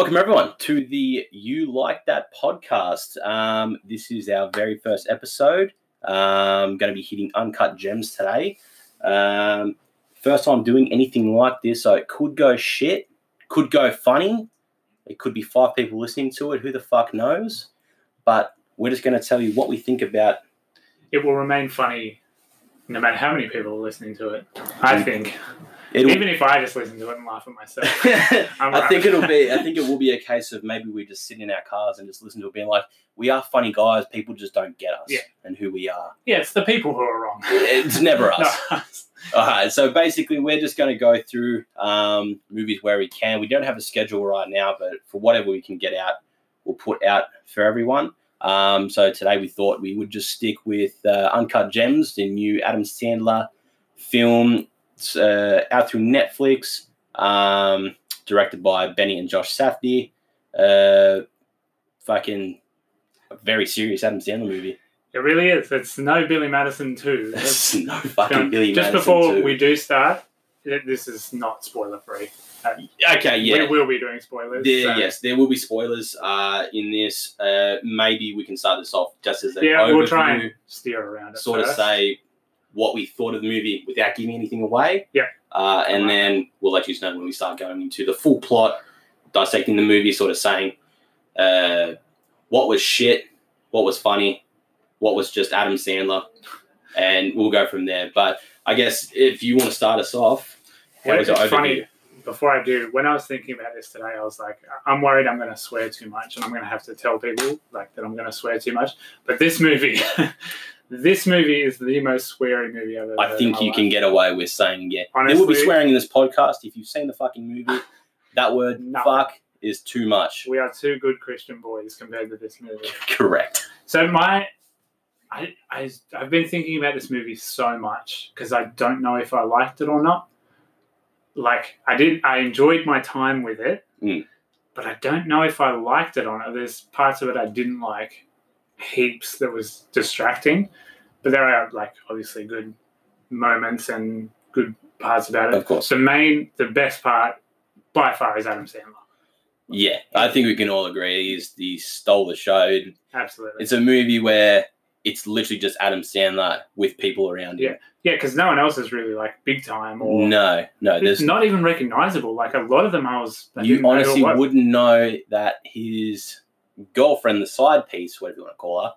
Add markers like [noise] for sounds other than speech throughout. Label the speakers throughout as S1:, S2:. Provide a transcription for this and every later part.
S1: Welcome everyone to the You Liked That podcast. Um, this is our very first episode. Um, going to be hitting uncut gems today. Um, first time doing anything like this, so it could go shit, could go funny. It could be five people listening to it. Who the fuck knows? But we're just going to tell you what we think about.
S2: It will remain funny no matter how many people are listening to it. I think.
S1: It'll,
S2: Even if I just listen to it and laugh at myself. [laughs]
S1: I think it'll be. I think it [laughs] will be a case of maybe we just sit in our cars and just listen to it, being like, "We are funny guys. People just don't get us
S2: Yeah.
S1: and who we are."
S2: Yeah, it's the people who are wrong.
S1: It's never [laughs] us.
S2: No.
S1: All right, so basically, we're just going to go through um, movies where we can. We don't have a schedule right now, but for whatever we can get out, we'll put out for everyone. Um, so today we thought we would just stick with uh, Uncut Gems, the new Adam Sandler film. It's uh, out through Netflix, um, directed by Benny and Josh Safdie. Uh, fucking a very serious Adam Sandler movie.
S2: It really is. It's no Billy Madison too.
S1: There's [laughs] no fucking Billy
S2: Just
S1: Madison Just
S2: before
S1: too.
S2: we do start, this is not spoiler free.
S1: Okay, yeah.
S2: We will be doing spoilers.
S1: There,
S2: so-
S1: yes, there will be spoilers uh, in this. Uh, maybe we can start this off just as an
S2: Yeah,
S1: overview,
S2: we'll try and steer around it.
S1: sort of say what we thought of the movie without giving anything away.
S2: Yeah.
S1: Uh, and then we'll let you know when we start going into the full plot, dissecting the movie, sort of saying uh, what was shit, what was funny, what was just Adam Sandler, and we'll go from there. But I guess if you want to start us off, how was
S2: it's funny. Before I do, when I was thinking about this today, I was like, I'm worried I'm going to swear too much, and I'm going to have to tell people like that I'm going to swear too much. But this movie, [laughs] this movie is the most sweary movie I've ever.
S1: I think you can get away with saying yeah. there will be swearing in this podcast. If you've seen the fucking movie, [sighs] that word
S2: No.
S1: fuck is too much.
S2: We are two good Christian boys compared to this movie. [laughs]
S1: Correct.
S2: So my, I, I I've been thinking about this movie so much because I don't know if I liked it or not. Like I did, I enjoyed my time with it,
S1: Mm.
S2: but I don't know if I liked it or not. There's parts of it I didn't like, heaps that was distracting, but there are like obviously good moments and good parts about it.
S1: Of course.
S2: The main, the best part by far is Adam Sandler.
S1: Yeah, I think we can all agree he's he stole the show.
S2: Absolutely.
S1: It's a movie where it's literally just Adam Sandler with people around him.
S2: Yeah, yeah, because no one else is really like big time or
S1: No, no, there's
S2: not even recognizable. Like a lot of them, I was. I
S1: you
S2: didn't know who it
S1: honestly wouldn't know that his girlfriend, the side piece, whatever you want to call her,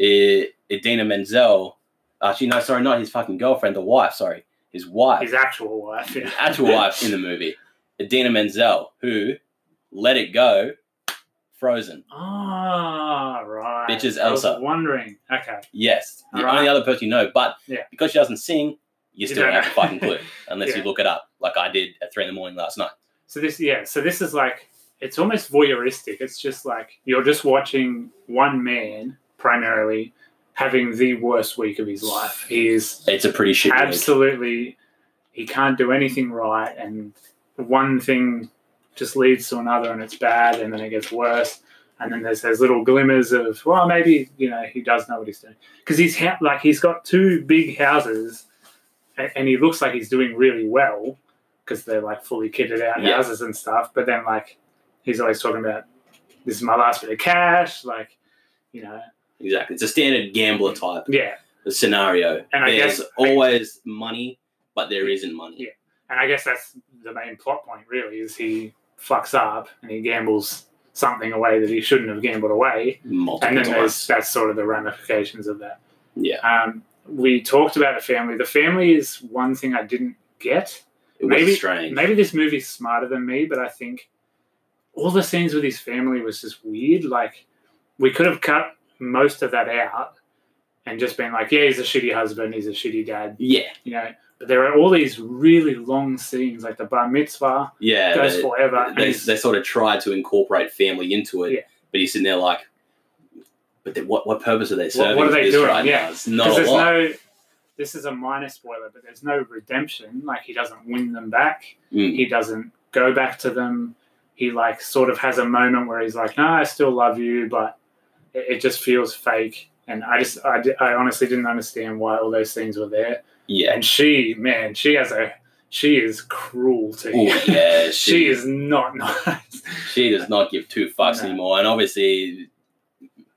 S1: I- Idina Menzel. Actually, no, sorry, not his fucking girlfriend, the wife. Sorry, his wife.
S2: his actual wife. Yeah.
S1: actual [laughs] wife in the movie, Idina Menzel, who let it go, Frozen.
S2: Ah, right.
S1: Bitch is
S2: I was
S1: Elsa.
S2: wondering. Okay.
S1: Yes, the
S2: Alright.
S1: only other person you know, but
S2: Yeah.
S1: because she doesn't sing, you still
S2: don't
S1: don't have a fucking clue unless you [laughs] look it up, like I did at three in the morning last night.
S2: So this, yeah. So this is like it's almost voyeuristic. It's just like you're just watching one man primarily having the worst week of his life. He is
S1: It's a pretty shit
S2: absolutely he can't do anything right and one thing just leads to another and it's bad and then it gets worse and then there's those little glimmers of well maybe you know he does know what he's doing because he's ha- like he's got two big houses and, and he looks like he's doing really well because they're like fully kitted out
S1: Yeah.
S2: houses and stuff but then like he's always talking about this is my last bit of cash like you know
S1: Exactly, it's a standard gambler type
S2: yeah
S1: scenario.
S2: And I
S1: There's
S2: guess-
S1: always money, but there isn't money.
S2: Yeah. And I guess that's the main plot point, really, is he fucks up and he gambles something away that he shouldn't have gambled away,
S1: Multiple
S2: and then there's
S1: times.
S2: that's sort of the ramifications of that.
S1: Yeah,
S2: Um, we talked about the family. The family is one thing I didn't get.
S1: it was
S2: maybe-
S1: strange.
S2: Maybe this movie's smarter than me, but I think all the scenes with his family was just weird. Like we could have cut most of that out and just been like, yeah, he's a shitty husband, he's a shitty dad,
S1: Yeah,
S2: you know. But there are all these really long scenes, like the bar mitzvah
S1: yeah.
S2: goes
S1: they-
S2: forever.
S1: they, they sort of tried to incorporate family into it,
S2: Yeah.
S1: but he's sitting there like, but then what, what purpose are they serving?
S2: what are they doing?
S1: Right
S2: Yeah.
S1: It's not
S2: Because
S1: a
S2: there's
S1: lot.
S2: no, this is a minor spoiler, but there's no redemption. Like he doesn't win them back.
S1: Mm.
S2: He doesn't go back to them. He like sort of has a moment where he's like, "No, I still love you," but it, it just feels fake. And I just, I, I honestly didn't understand why all those things were there.
S1: Yeah,
S2: And she, man, she has a she is cruel to
S1: Oh
S2: him.
S1: yeah, [laughs]
S2: she is not nice.
S1: she does not give two fucks
S2: No.
S1: anymore. And obviously,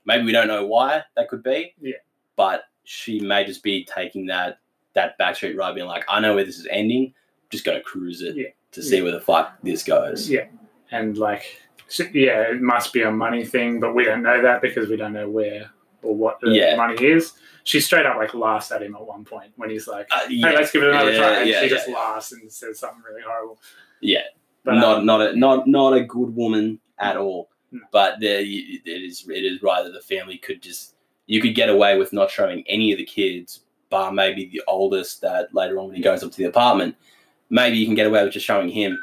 S1: maybe we don't know why that could be.
S2: Yeah.
S1: But she may just be taking that that backstreet ride, being like, I know where this is ending. just gonna cruise it
S2: Yeah.
S1: to see where the fuck this goes.
S2: Yeah, and like, so- yeah, it must be a money thing, but we don't know that because we don't know where or what the
S1: Yeah.
S2: money is. She straight up like laughs at him at one point when he's like,
S1: Uh,
S2: "Hey, let's give it another
S1: Yeah,
S2: try," and
S1: yeah,
S2: she
S1: yeah,
S2: just
S1: yeah.
S2: laughs and says something really horrible.
S1: Yeah.
S2: But,
S1: not
S2: um,
S1: not a not not a good woman at all.
S2: No.
S1: But there, it is it is right that the family could just you could get away with not showing any of the kids, bar maybe the oldest that later on when he goes up to the apartment, maybe you can get away with just showing him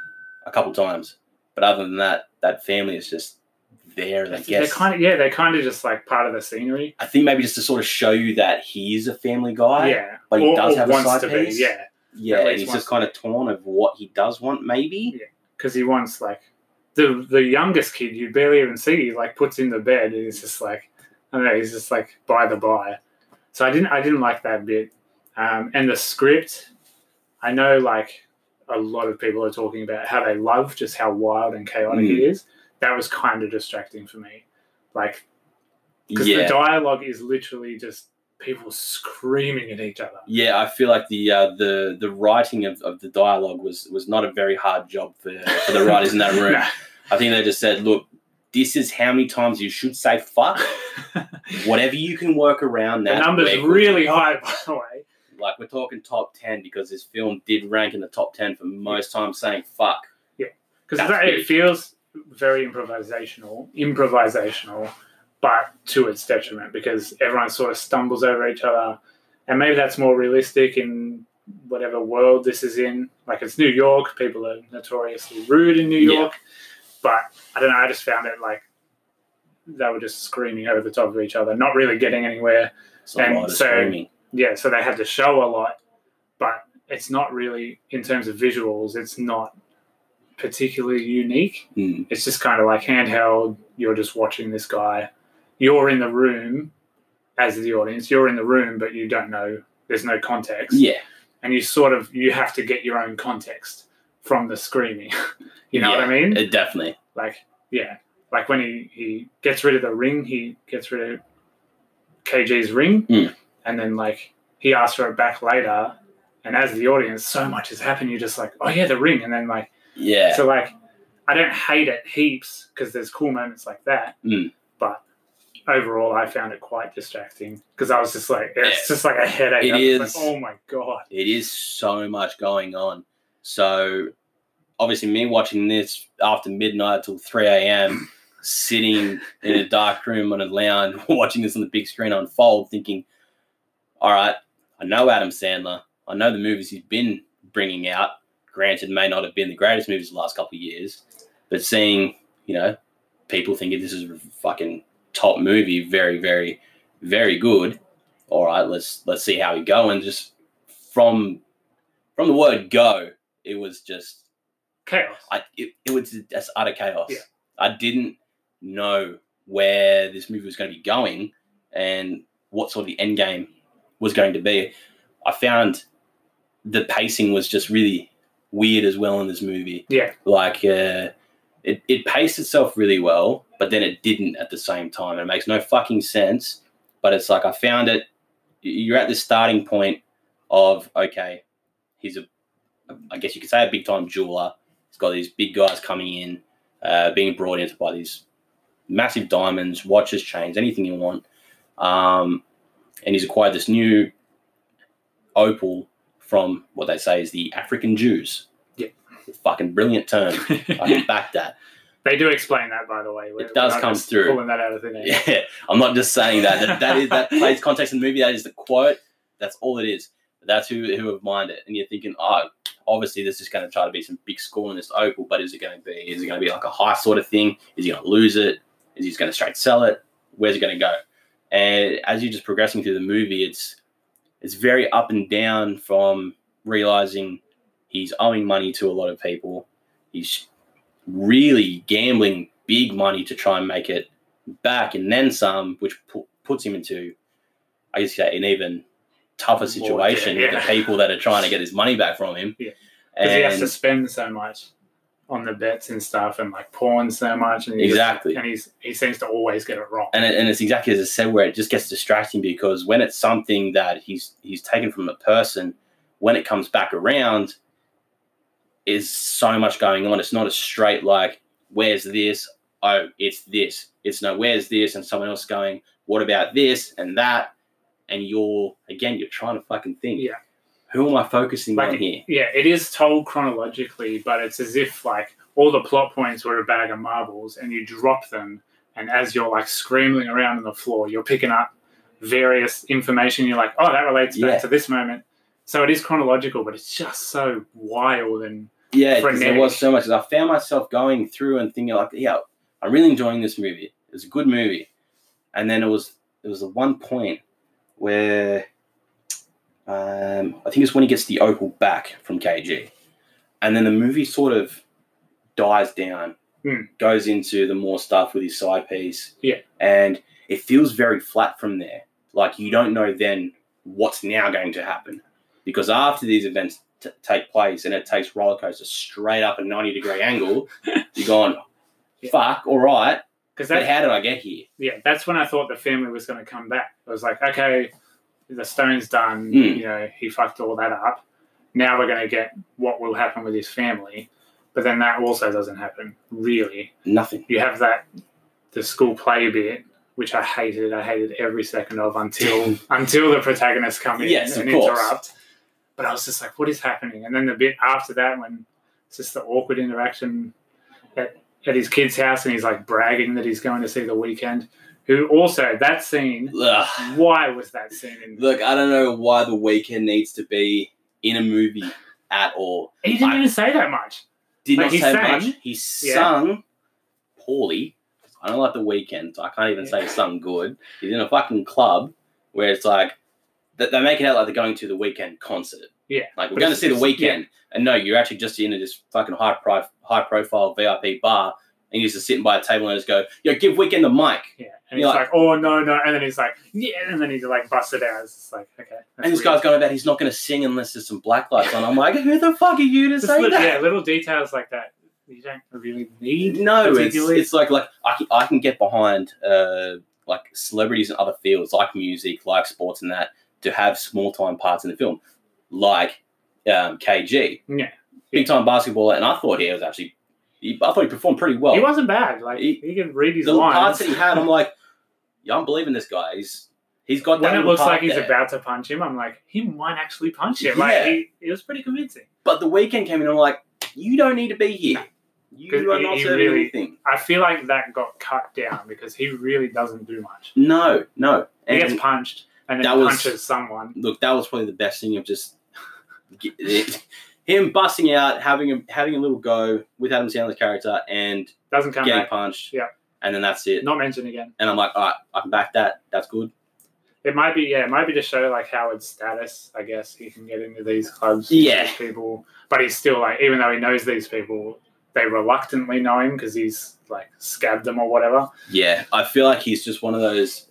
S1: a couple times. But other than that, that family is just there. I guess they're
S2: kind of yeah, they're kind of just like part of the scenery.
S1: I think maybe just to sort of show you that he's a family guy.
S2: yeah,
S1: but he
S2: or,
S1: does
S2: or
S1: have a side
S2: to
S1: piece.
S2: be. Yeah,
S1: yeah, and he's just kind of torn of what he does want. Maybe
S2: because he wants like the the youngest kid you barely even see. He like puts in the bed and he's just like I don't know. He's just like by the by. So I didn't I didn't like that bit. Um, and the script, I know like a lot of people are talking about how they love just how wild and chaotic
S1: Mm.
S2: it is. That was kind of distracting for me. Like because
S1: yeah.
S2: the dialogue is literally just people screaming at each other.
S1: Yeah, I feel like the uh, the the writing of, of the dialogue was was not a very hard job for, for the writers in that [laughs] room.
S2: Nah.
S1: I think they just said, look, this is how many times you should say fuck. [laughs] Whatever you can work around
S2: the
S1: that.
S2: number's
S1: we're
S2: really high, by the way.
S1: Like we're talking top ten because this film did rank in the top ten for most time saying fuck.
S2: because
S1: That's
S2: it feels very improvisational, improvisational, but to its detriment because everyone sort of stumbles over each other, and maybe that's more realistic in whatever world this is in. Like it's New York, people are notoriously rude in New
S1: Yeah.
S2: York, but I don't know. I just found it like they were just screaming over the top of each other, not really getting anywhere. And so-
S1: screaming.
S2: Yeah, so they had to show a lot, but it's not really in terms of visuals. It's not particularly unique
S1: Hmm.
S2: it's just kind of like handheld. You're just watching this guy. You're in the room as the audience. You're in the room, but you don't know. There's no context,
S1: Yeah,
S2: and you sort of you have to get your own context from the screaming. [laughs] you know what I mean?
S1: it definitely.
S2: like yeah, like when he he gets rid of the ring, he gets rid of KG's ring,
S1: Mm.
S2: And then like he asks for it back later. And as the audience, so much has happened. You're just like, oh yeah, the ring, and then like.
S1: Yeah,
S2: So like, I don't hate it heaps because there's cool moments like that.
S1: Mm.
S2: But overall, I found it quite distracting because I was just like, it's
S1: Yeah.
S2: just like a headache.
S1: It is.
S2: Like, oh my god.
S1: it is so much going on. So obviously, me watching this after midnight till three a.m., sitting in a dark room on a lounge, [laughs] watching this on the big screen unfold, thinking, "All right, I know Adam Sandler. I know the movies he's been bringing out. Granted, may not have been the greatest movies the last couple of years, but seeing you know people thinking this is a fucking top movie, very, very, very good. All right, let's let's see how we go. And just from from the word go, it was just
S2: Chaos.
S1: I it, it was just utter chaos.
S2: Yeah.
S1: I didn't know where this movie was going to be going and what sort of the end game was going to be. I found the pacing was just really weird as well in this movie.
S2: Yeah.
S1: Like uh, it, it paced itself really well, but then it didn't at the same time. It makes no fucking sense. But it's like I found it. You're at the starting point of okay, he's a, I guess you could say a big time jeweler. He's got these big guys coming in, uh, being brought in to buy these massive diamonds, watches, chains, anything you want. Um, and he's acquired this new opal from what they say is the African Jews.
S2: Yeah.
S1: Fucking brilliant term. [laughs] I can back that.
S2: they do explain that, by the way. We're-
S1: It does come through.
S2: Pulling that out of thin air. [laughs]
S1: Yeah, I'm not just saying that. That, that is that plays context in the movie. That is the quote. That's all it is. That's who who have mined it. And you're thinking, oh, obviously this is going to try to be some big score in this opal, but is it going to be? Is it going to be like a high sort of thing? Is he going to lose it? Is he just going to straight sell it? Where's he going to go? And as you're just progressing through the movie, it's it's very up and down from realizing he's owing money to a lot of people. He's really gambling big money to try and make it back and then some, which pu- puts him into, I guess, you say, an even tougher situation
S2: yeah,
S1: with the people that are trying to get his money back from him.
S2: Yeah. Because he has to spend so much on the bets and stuff and like pawn so much. And he just-
S1: Exactly.
S2: and he's he seems to always get it wrong.
S1: and, it, and it's exactly as I said, where it just gets distracting because when it's something that he's he's taken from a person, when it comes back around, is so much going on. It's not a straight like, where's this? Oh, it's this. It's no, where's this? And someone else going, what about this and that? And you're again, you're trying to fucking think.
S2: Yeah.
S1: Who am I focusing
S2: Like,
S1: on here?
S2: Yeah, it is told chronologically, but it's as if like all the plot points were a bag of marbles and you drop them and as you're like scrambling around on the floor, you're picking up various information. You're like, oh, that relates back
S1: Yeah.
S2: to this moment. So it is chronological, but it's just so wild and
S1: Yeah, there was so much. I found myself going through and thinking like, yeah, I'm really enjoying this movie. It's a good movie. And then it was it was the one point where um, I think it's when he gets the opal back from KG, and then the movie sort of dies down,
S2: Hmm.
S1: goes into the more stuff with his side piece,
S2: Yeah.
S1: and it feels very flat from there. Like you don't know then what's now going to happen, because after these events t- take place and it takes roller coaster straight up a ninety degree angle, [laughs] you're going,
S2: Yeah.
S1: fuck, all right,
S2: because
S1: how did I get here?
S2: yeah, that's when I thought the family was going to come back. I was like, okay, the stone's done.
S1: Mm.
S2: You know, he fucked all that up. Now we're going to get what will happen with his family. But then that also doesn't happen, really.
S1: Nothing.
S2: You have that, the school play bit, which I hated. I hated every second of until [laughs] until the protagonists come in
S1: Yes,
S2: and interrupt. But I was just like, what is happening? And then the bit after that, when it's just the awkward interaction at, at his kid's house and he's like bragging that he's going to see the Weeknd. Who also, that scene,
S1: Ugh.
S2: why was that scene in
S1: Look, I don't know why the Weeknd needs to be in a movie at all.
S2: He didn't
S1: I-
S2: even say that much.
S1: Did
S2: Like,
S1: not say
S2: sang.
S1: much. He
S2: Yeah.
S1: sung poorly. I don't like the Weeknd. So I can't even
S2: Yeah.
S1: say he sung good. He's in a fucking club where it's like they, they make it out like they're going to the Weeknd concert.
S2: Yeah,
S1: like we're going to see the Weeknd, and no, you're actually just into this fucking high pro- high profile VIP bar, and you're just sitting by a table and just go, "Yo, give Weeknd the mic."
S2: Yeah. And he's
S1: You're
S2: like, oh, no, no. And then he's like, yeah. And then he's like, busted out. It's just like, okay.
S1: And this
S2: weird.
S1: guy's going about he's not going to sing unless there's some black lights on. I'm like, who the fuck are you to
S2: Just
S1: say that?
S2: Yeah, little details like that you don't really need.
S1: No, it's, it's like like I can, I can get behind uh, like celebrities in other fields like music, like sports, and that to have small time parts in the film, like um, KG,
S2: Yeah.
S1: big time basketballer, and I thought he was actually, he, I thought he performed pretty well.
S2: he wasn't bad. Like,
S1: He-
S2: he, can read his
S1: the
S2: lines.
S1: parts that he had, I'm like, yeah, I'm believing this guy. He's he's got that
S2: when it looks like he's
S1: there.
S2: about to punch him, I'm like, he might actually punch him. Like,
S1: Yeah.
S2: he, it was pretty convincing.
S1: But the Weeknd came in, I'm like, you don't need to be here. You are not serving
S2: really-
S1: anything.
S2: I feel like that got cut down because he really doesn't do much.
S1: No, no.
S2: He gets punched and then
S1: that was-
S2: punches someone.
S1: look, that was probably the best thing of just [laughs] him busting out, having a having a little go with Adam Sandler's character, and
S2: Doesn't come
S1: getting
S2: back.
S1: punched.
S2: Yeah.
S1: and then that's it.
S2: Not mentioned again.
S1: And I'm like, all right, I can back that. That's good.
S2: It might be, yeah, it might be to show like Howard's status. I guess he can get into these clubs,
S1: Yeah.
S2: people, but he's still like, even though he knows these people, they reluctantly know him because he's like scabbed them or whatever.
S1: Yeah, I feel like he's just one of those.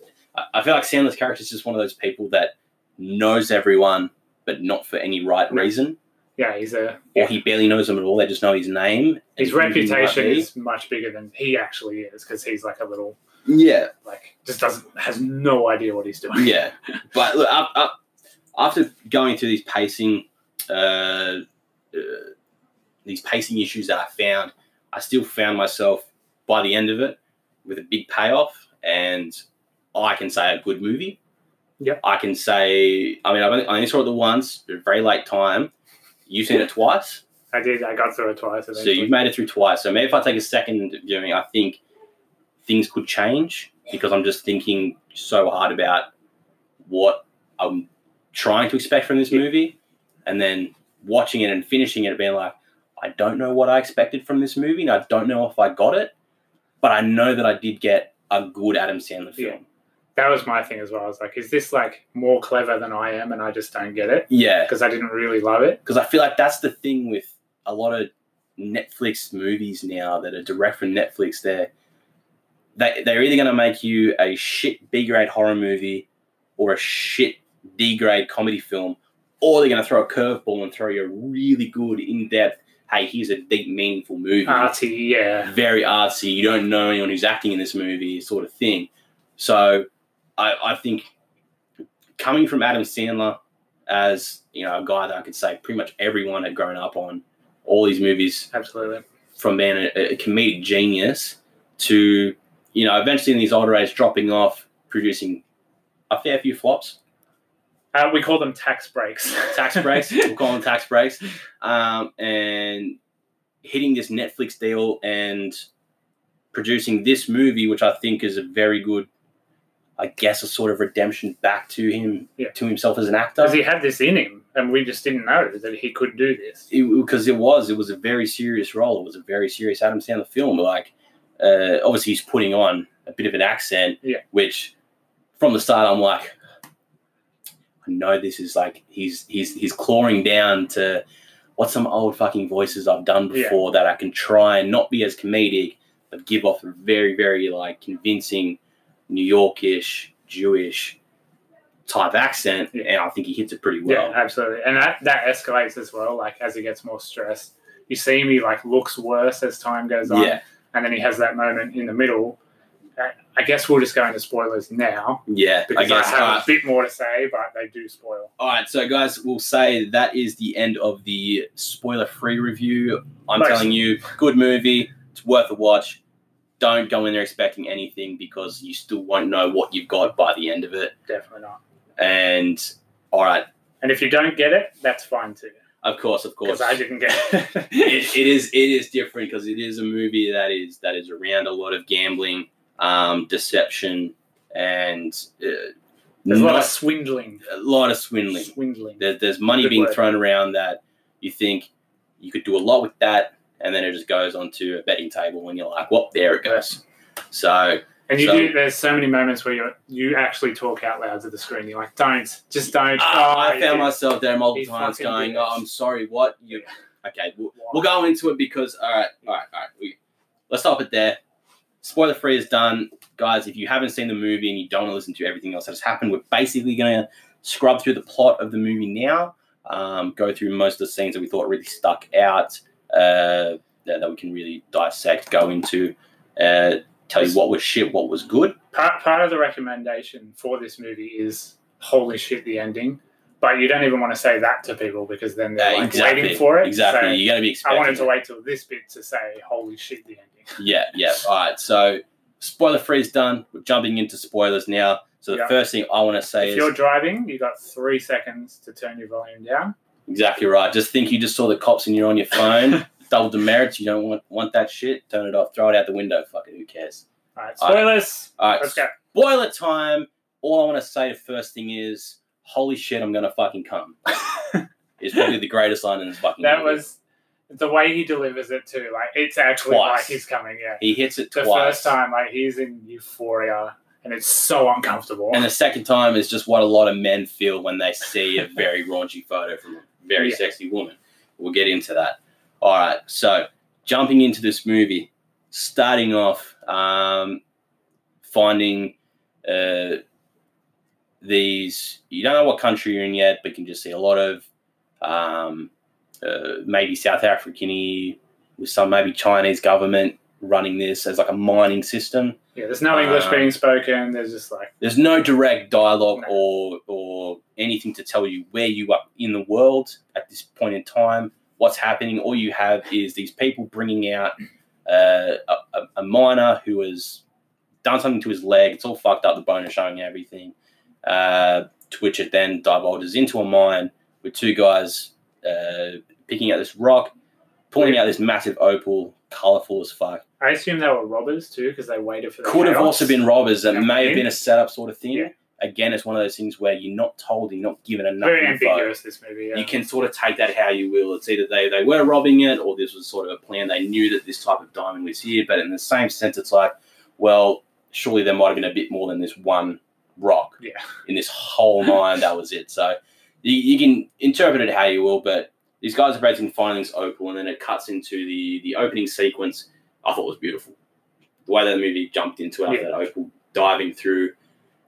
S1: I- feel like Sandler's character is just one of those people that knows everyone, but not for any right reason,
S2: Yeah, he's a
S1: or he barely knows them at all. They just know his name.
S2: his
S1: who he might
S2: reputation is much bigger than he actually is because he's like a little
S1: Yeah,
S2: like just doesn't has no idea what he's doing.
S1: yeah. But look, up, up, after going through these pacing, uh, uh, these pacing issues that I found, I still found myself by the end of it with a big payoff, and I can say a good movie.
S2: Yeah.
S1: I can say. I mean, I've only, I only saw it the once, at a very late time. You've seen it twice,
S2: I did. I got through it twice.
S1: so you've made it through twice. So maybe if I take a second viewing, I think things could change because I'm just thinking so hard about what I'm trying to expect from this movie, and then watching it and finishing it and being like, I don't know what I expected from this movie, and I don't know if I got it, but I know that I did get a good Adam Sandler film.
S2: Yeah. That was my thing as well. I was like, is this like more clever than I am, and I just don't get it
S1: Yeah,
S2: because I didn't really love it.
S1: because I feel like that's the thing with a lot of Netflix movies now that are direct from Netflix. They're they, they're either going to make you a shit B grade horror movie or a shit D grade comedy film, or they're going to throw a curveball and throw you a really good, in depth. Hey, here's a deep, meaningful movie.
S2: Arty, yeah.
S1: very artsy. You don't know anyone who's acting in this movie, sort of thing. So, I, I think coming from Adam Sandler as you know a guy that I could say pretty much everyone had grown up on all these movies
S2: Absolutely.
S1: from being a, a comedic genius to you know eventually in these older age dropping off, producing a fair few flops,
S2: Uh, we call them tax breaks. [laughs]
S1: tax breaks. [laughs] we'll call them tax breaks, um, and hitting this Netflix deal and producing this movie, which I think is a very good, I guess, a sort of redemption back to him,
S2: Yeah.
S1: to himself as an actor.
S2: Because he had this in him, and we just didn't know that he could do this.
S1: because it, was it was a very serious role. It was a very serious Adam Sandler film. Like, uh, obviously, he's putting on a bit of an accent,
S2: Yeah.
S1: which from the start I'm like, I know this is like he's he's he's clawing down to what's some old fucking voices I've done
S2: Yeah.
S1: before that I can try and not be as comedic, but give off a very very like convincing New Yorkish Jewish type accent,
S2: Yeah.
S1: and I think he hits it pretty well.
S2: Yeah, absolutely. And that, that escalates as well, like as he gets more stressed. You see him, he like looks worse as time goes on.
S1: yeah.
S2: And then he has that moment in the middle. Uh, I guess we'll just go into spoilers now
S1: Yeah,
S2: because I,
S1: guess.
S2: have
S1: uh,
S2: a bit more to say, but they do spoil.
S1: All right, so guys, we'll say that is the end of the spoiler-free review. I'm
S2: Nice.
S1: telling you, good movie. It's worth a watch. Don't go in there expecting anything because you still won't know what you've got by the end of it.
S2: Definitely not.
S1: And all right,
S2: And if you don't get it, that's fine too.
S1: of course, of course,
S2: Because I didn't get it. [laughs]
S1: it, it is it is different because it is a movie that is that is around a lot of gambling, um, deception, and uh,
S2: There's a lot of swindling.
S1: a lot of swindling.
S2: Swindling.
S1: There, there's money
S2: Good
S1: being
S2: word.
S1: thrown around that you think you could do a lot with that, and then it just goes onto a betting table, and you're like, "Well, there it goes." So
S2: And you
S1: So-
S2: do. There's so many moments where you you actually talk out loud to the screen. You're like, "Don't, just don't."
S1: ah,
S2: Oh,
S1: I found myself there multiple times going, "Oh, I'm sorry, what you?" Okay, we'll, we'll go into it because all right, all right, all right. We, let's stop it there. Spoiler free is done, guys. If you haven't seen the movie and you don't want to listen to everything else that has happened, we're basically going to scrub through the plot of the movie now. Um, go through most of the scenes that we thought really stuck out, uh, that, that we can really dissect, go into, uh, tell you what was shit, what was good.
S2: part, part of the recommendation for this movie is holy shit the ending but you don't even want to say that to people because then they're
S1: Uh,
S2: like
S1: exactly,
S2: waiting for it
S1: exactly.
S2: So
S1: you got to be
S2: i wanted to
S1: it.
S2: wait till this bit to say holy shit the ending [laughs]
S1: Yeah, yeah. All right. So spoiler free is done. We're jumping into spoilers now. So the
S2: Yeah.
S1: first thing I want to say is
S2: if
S1: is
S2: you're driving you got three seconds to turn your volume down
S1: exactly right. Just think you just saw the cops and you're on your phone. [laughs] Double demerits. You don't want want that shit. Turn it off. Throw it out the window. Fuck it. Who cares?
S2: all right spoilers
S1: All right.
S2: let's go
S1: Spoiler time. All I want to say the first thing is, holy shit, I'm gonna fucking come. [laughs] it's probably the greatest line in this fucking.
S2: that
S1: movie.
S2: was the way he delivers it too like it's actually
S1: Twice.
S2: like he's coming yeah
S1: He hits it
S2: the
S1: twice.
S2: first time like he's in euphoria and it's so uncomfortable
S1: And the second time is just what a lot of men feel when they see a very raunchy photo from a very
S2: Yeah.
S1: sexy woman. We'll get into that. All right. So, jumping into this movie, starting off, um, finding uh, these, you don't know what country you're in yet, but you can just see a lot of um, uh, maybe South African with some maybe Chinese government running this as like a mining system
S2: yeah there's no english
S1: Um,
S2: being spoken there's just like
S1: there's no direct dialogue
S2: No.
S1: or or anything to tell you where you are in the world at this point in time. What's happening? All you have is these people bringing out uh, a, a- miner who has done something to his leg. It's all fucked up. The bone is showing everything. Uh, to which it then divulges into a mine with two guys uh, picking out this rock, pulling out this massive opal, colorful as fuck.
S2: I assume they were robbers too because they waited for the
S1: Could have also been robbers. That may have been a setup sort of thing.
S2: Yeah.
S1: Again, it's one of those things where you're not told, you're not given enough
S2: very
S1: info.
S2: ambiguous. This movie. Yeah.
S1: You can sort of take that how you will. It's either they, they were robbing it or this was sort of a plan. They knew that this type of diamond was here. But in the same sense, it's like, well, surely there might have been a bit more than this one rock
S2: Yeah.
S1: in this whole mine. that was it. So you, you can interpret it how you will. But these guys are basically finding this opal, and then it cuts into the, the opening sequence. I thought was beautiful. The way that movie jumped into it,
S2: Yeah.
S1: that opal diving through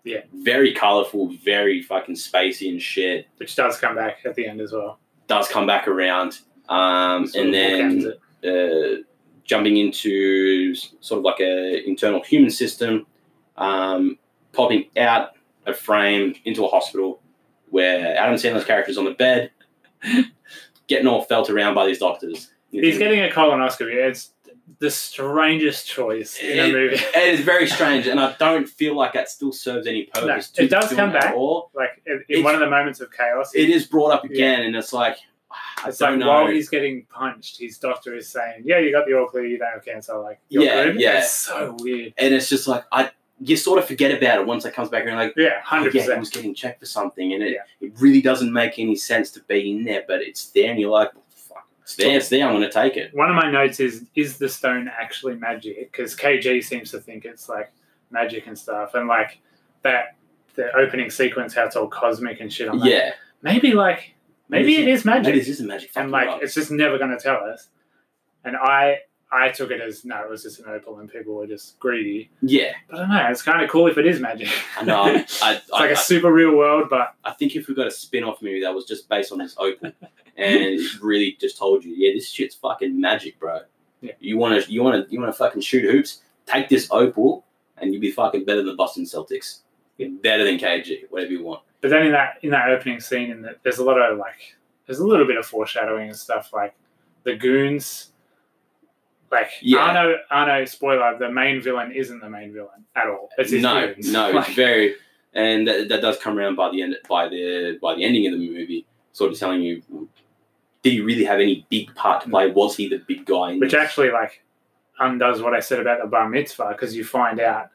S2: Yeah.
S1: Very colorful, very fucking spacey and shit.
S2: which does come back at the end as well.
S1: Does come back around. Um, and then uh, jumping into sort of like a internal human system, um, popping out a frame into a hospital where Adam Sandler's character is on the bed, [laughs] getting all felt around by these doctors.
S2: he's getting a colonoscopy. It's the strangest choice in a movie. [laughs]
S1: It is very strange, and I don't feel like that still serves any purpose.
S2: No,
S1: to
S2: it does come back.
S1: or
S2: Like in, in one of the moments of chaos,
S1: It is brought up again, and it's like I
S2: it's
S1: don't
S2: like
S1: know.
S2: while he's getting punched, his doctor is saying, "Yeah, you got the all clear. You don't have cancer." Like, you're
S1: Yeah,
S2: good.
S1: yeah.
S2: It's so weird.
S1: and it's just like I, you sort of forget about it once it comes back, and like.
S2: Yeah,
S1: Oh,
S2: hundred
S1: yeah, he was getting checked for something, and it,
S2: Yeah.
S1: it really doesn't make any sense to be in there, but it's there, and you're like, it's there, it's there, I'm going to take it.
S2: One of my notes is: Is the stone actually magic? Because KG seems to think it's like magic and stuff, and like that the opening sequence, how it's all cosmic and shit. I'm like,
S1: yeah.
S2: maybe like maybe it is magic.
S1: Maybe this is a magic.
S2: and like
S1: rock.
S2: it's just never going to tell us. And I I took it as no, it was just an opal, and people were just greedy.
S1: yeah,
S2: But I don't know. It's kind of cool if it is magic.
S1: I know. I, [laughs]
S2: it's
S1: I,
S2: like a super real world, but
S1: I think if we got a spin off movie that was just based on this opal and it really just told you, yeah, this shit's fucking magic, bro.
S2: Yeah.
S1: You want to, you want to, you want to fucking shoot hoops? Take this opal, and you'll be fucking better than Boston Celtics. You're better than KG, whatever you want.
S2: but then in that in that opening scene, and there's a lot of like there's a little bit of foreshadowing and stuff like the goons. Like
S1: Yeah.
S2: Arno, Arno, spoiler: the main villain isn't the main villain at all. It's his
S1: no, no, [laughs]
S2: Like,
S1: it's very, and that, that does come around by the end, by the by the ending of the movie, sort of telling you, did he really have any big part to play? Was he the big guy? In
S2: which
S1: this?
S2: actually like undoes what I said about the bar mitzvah because you find out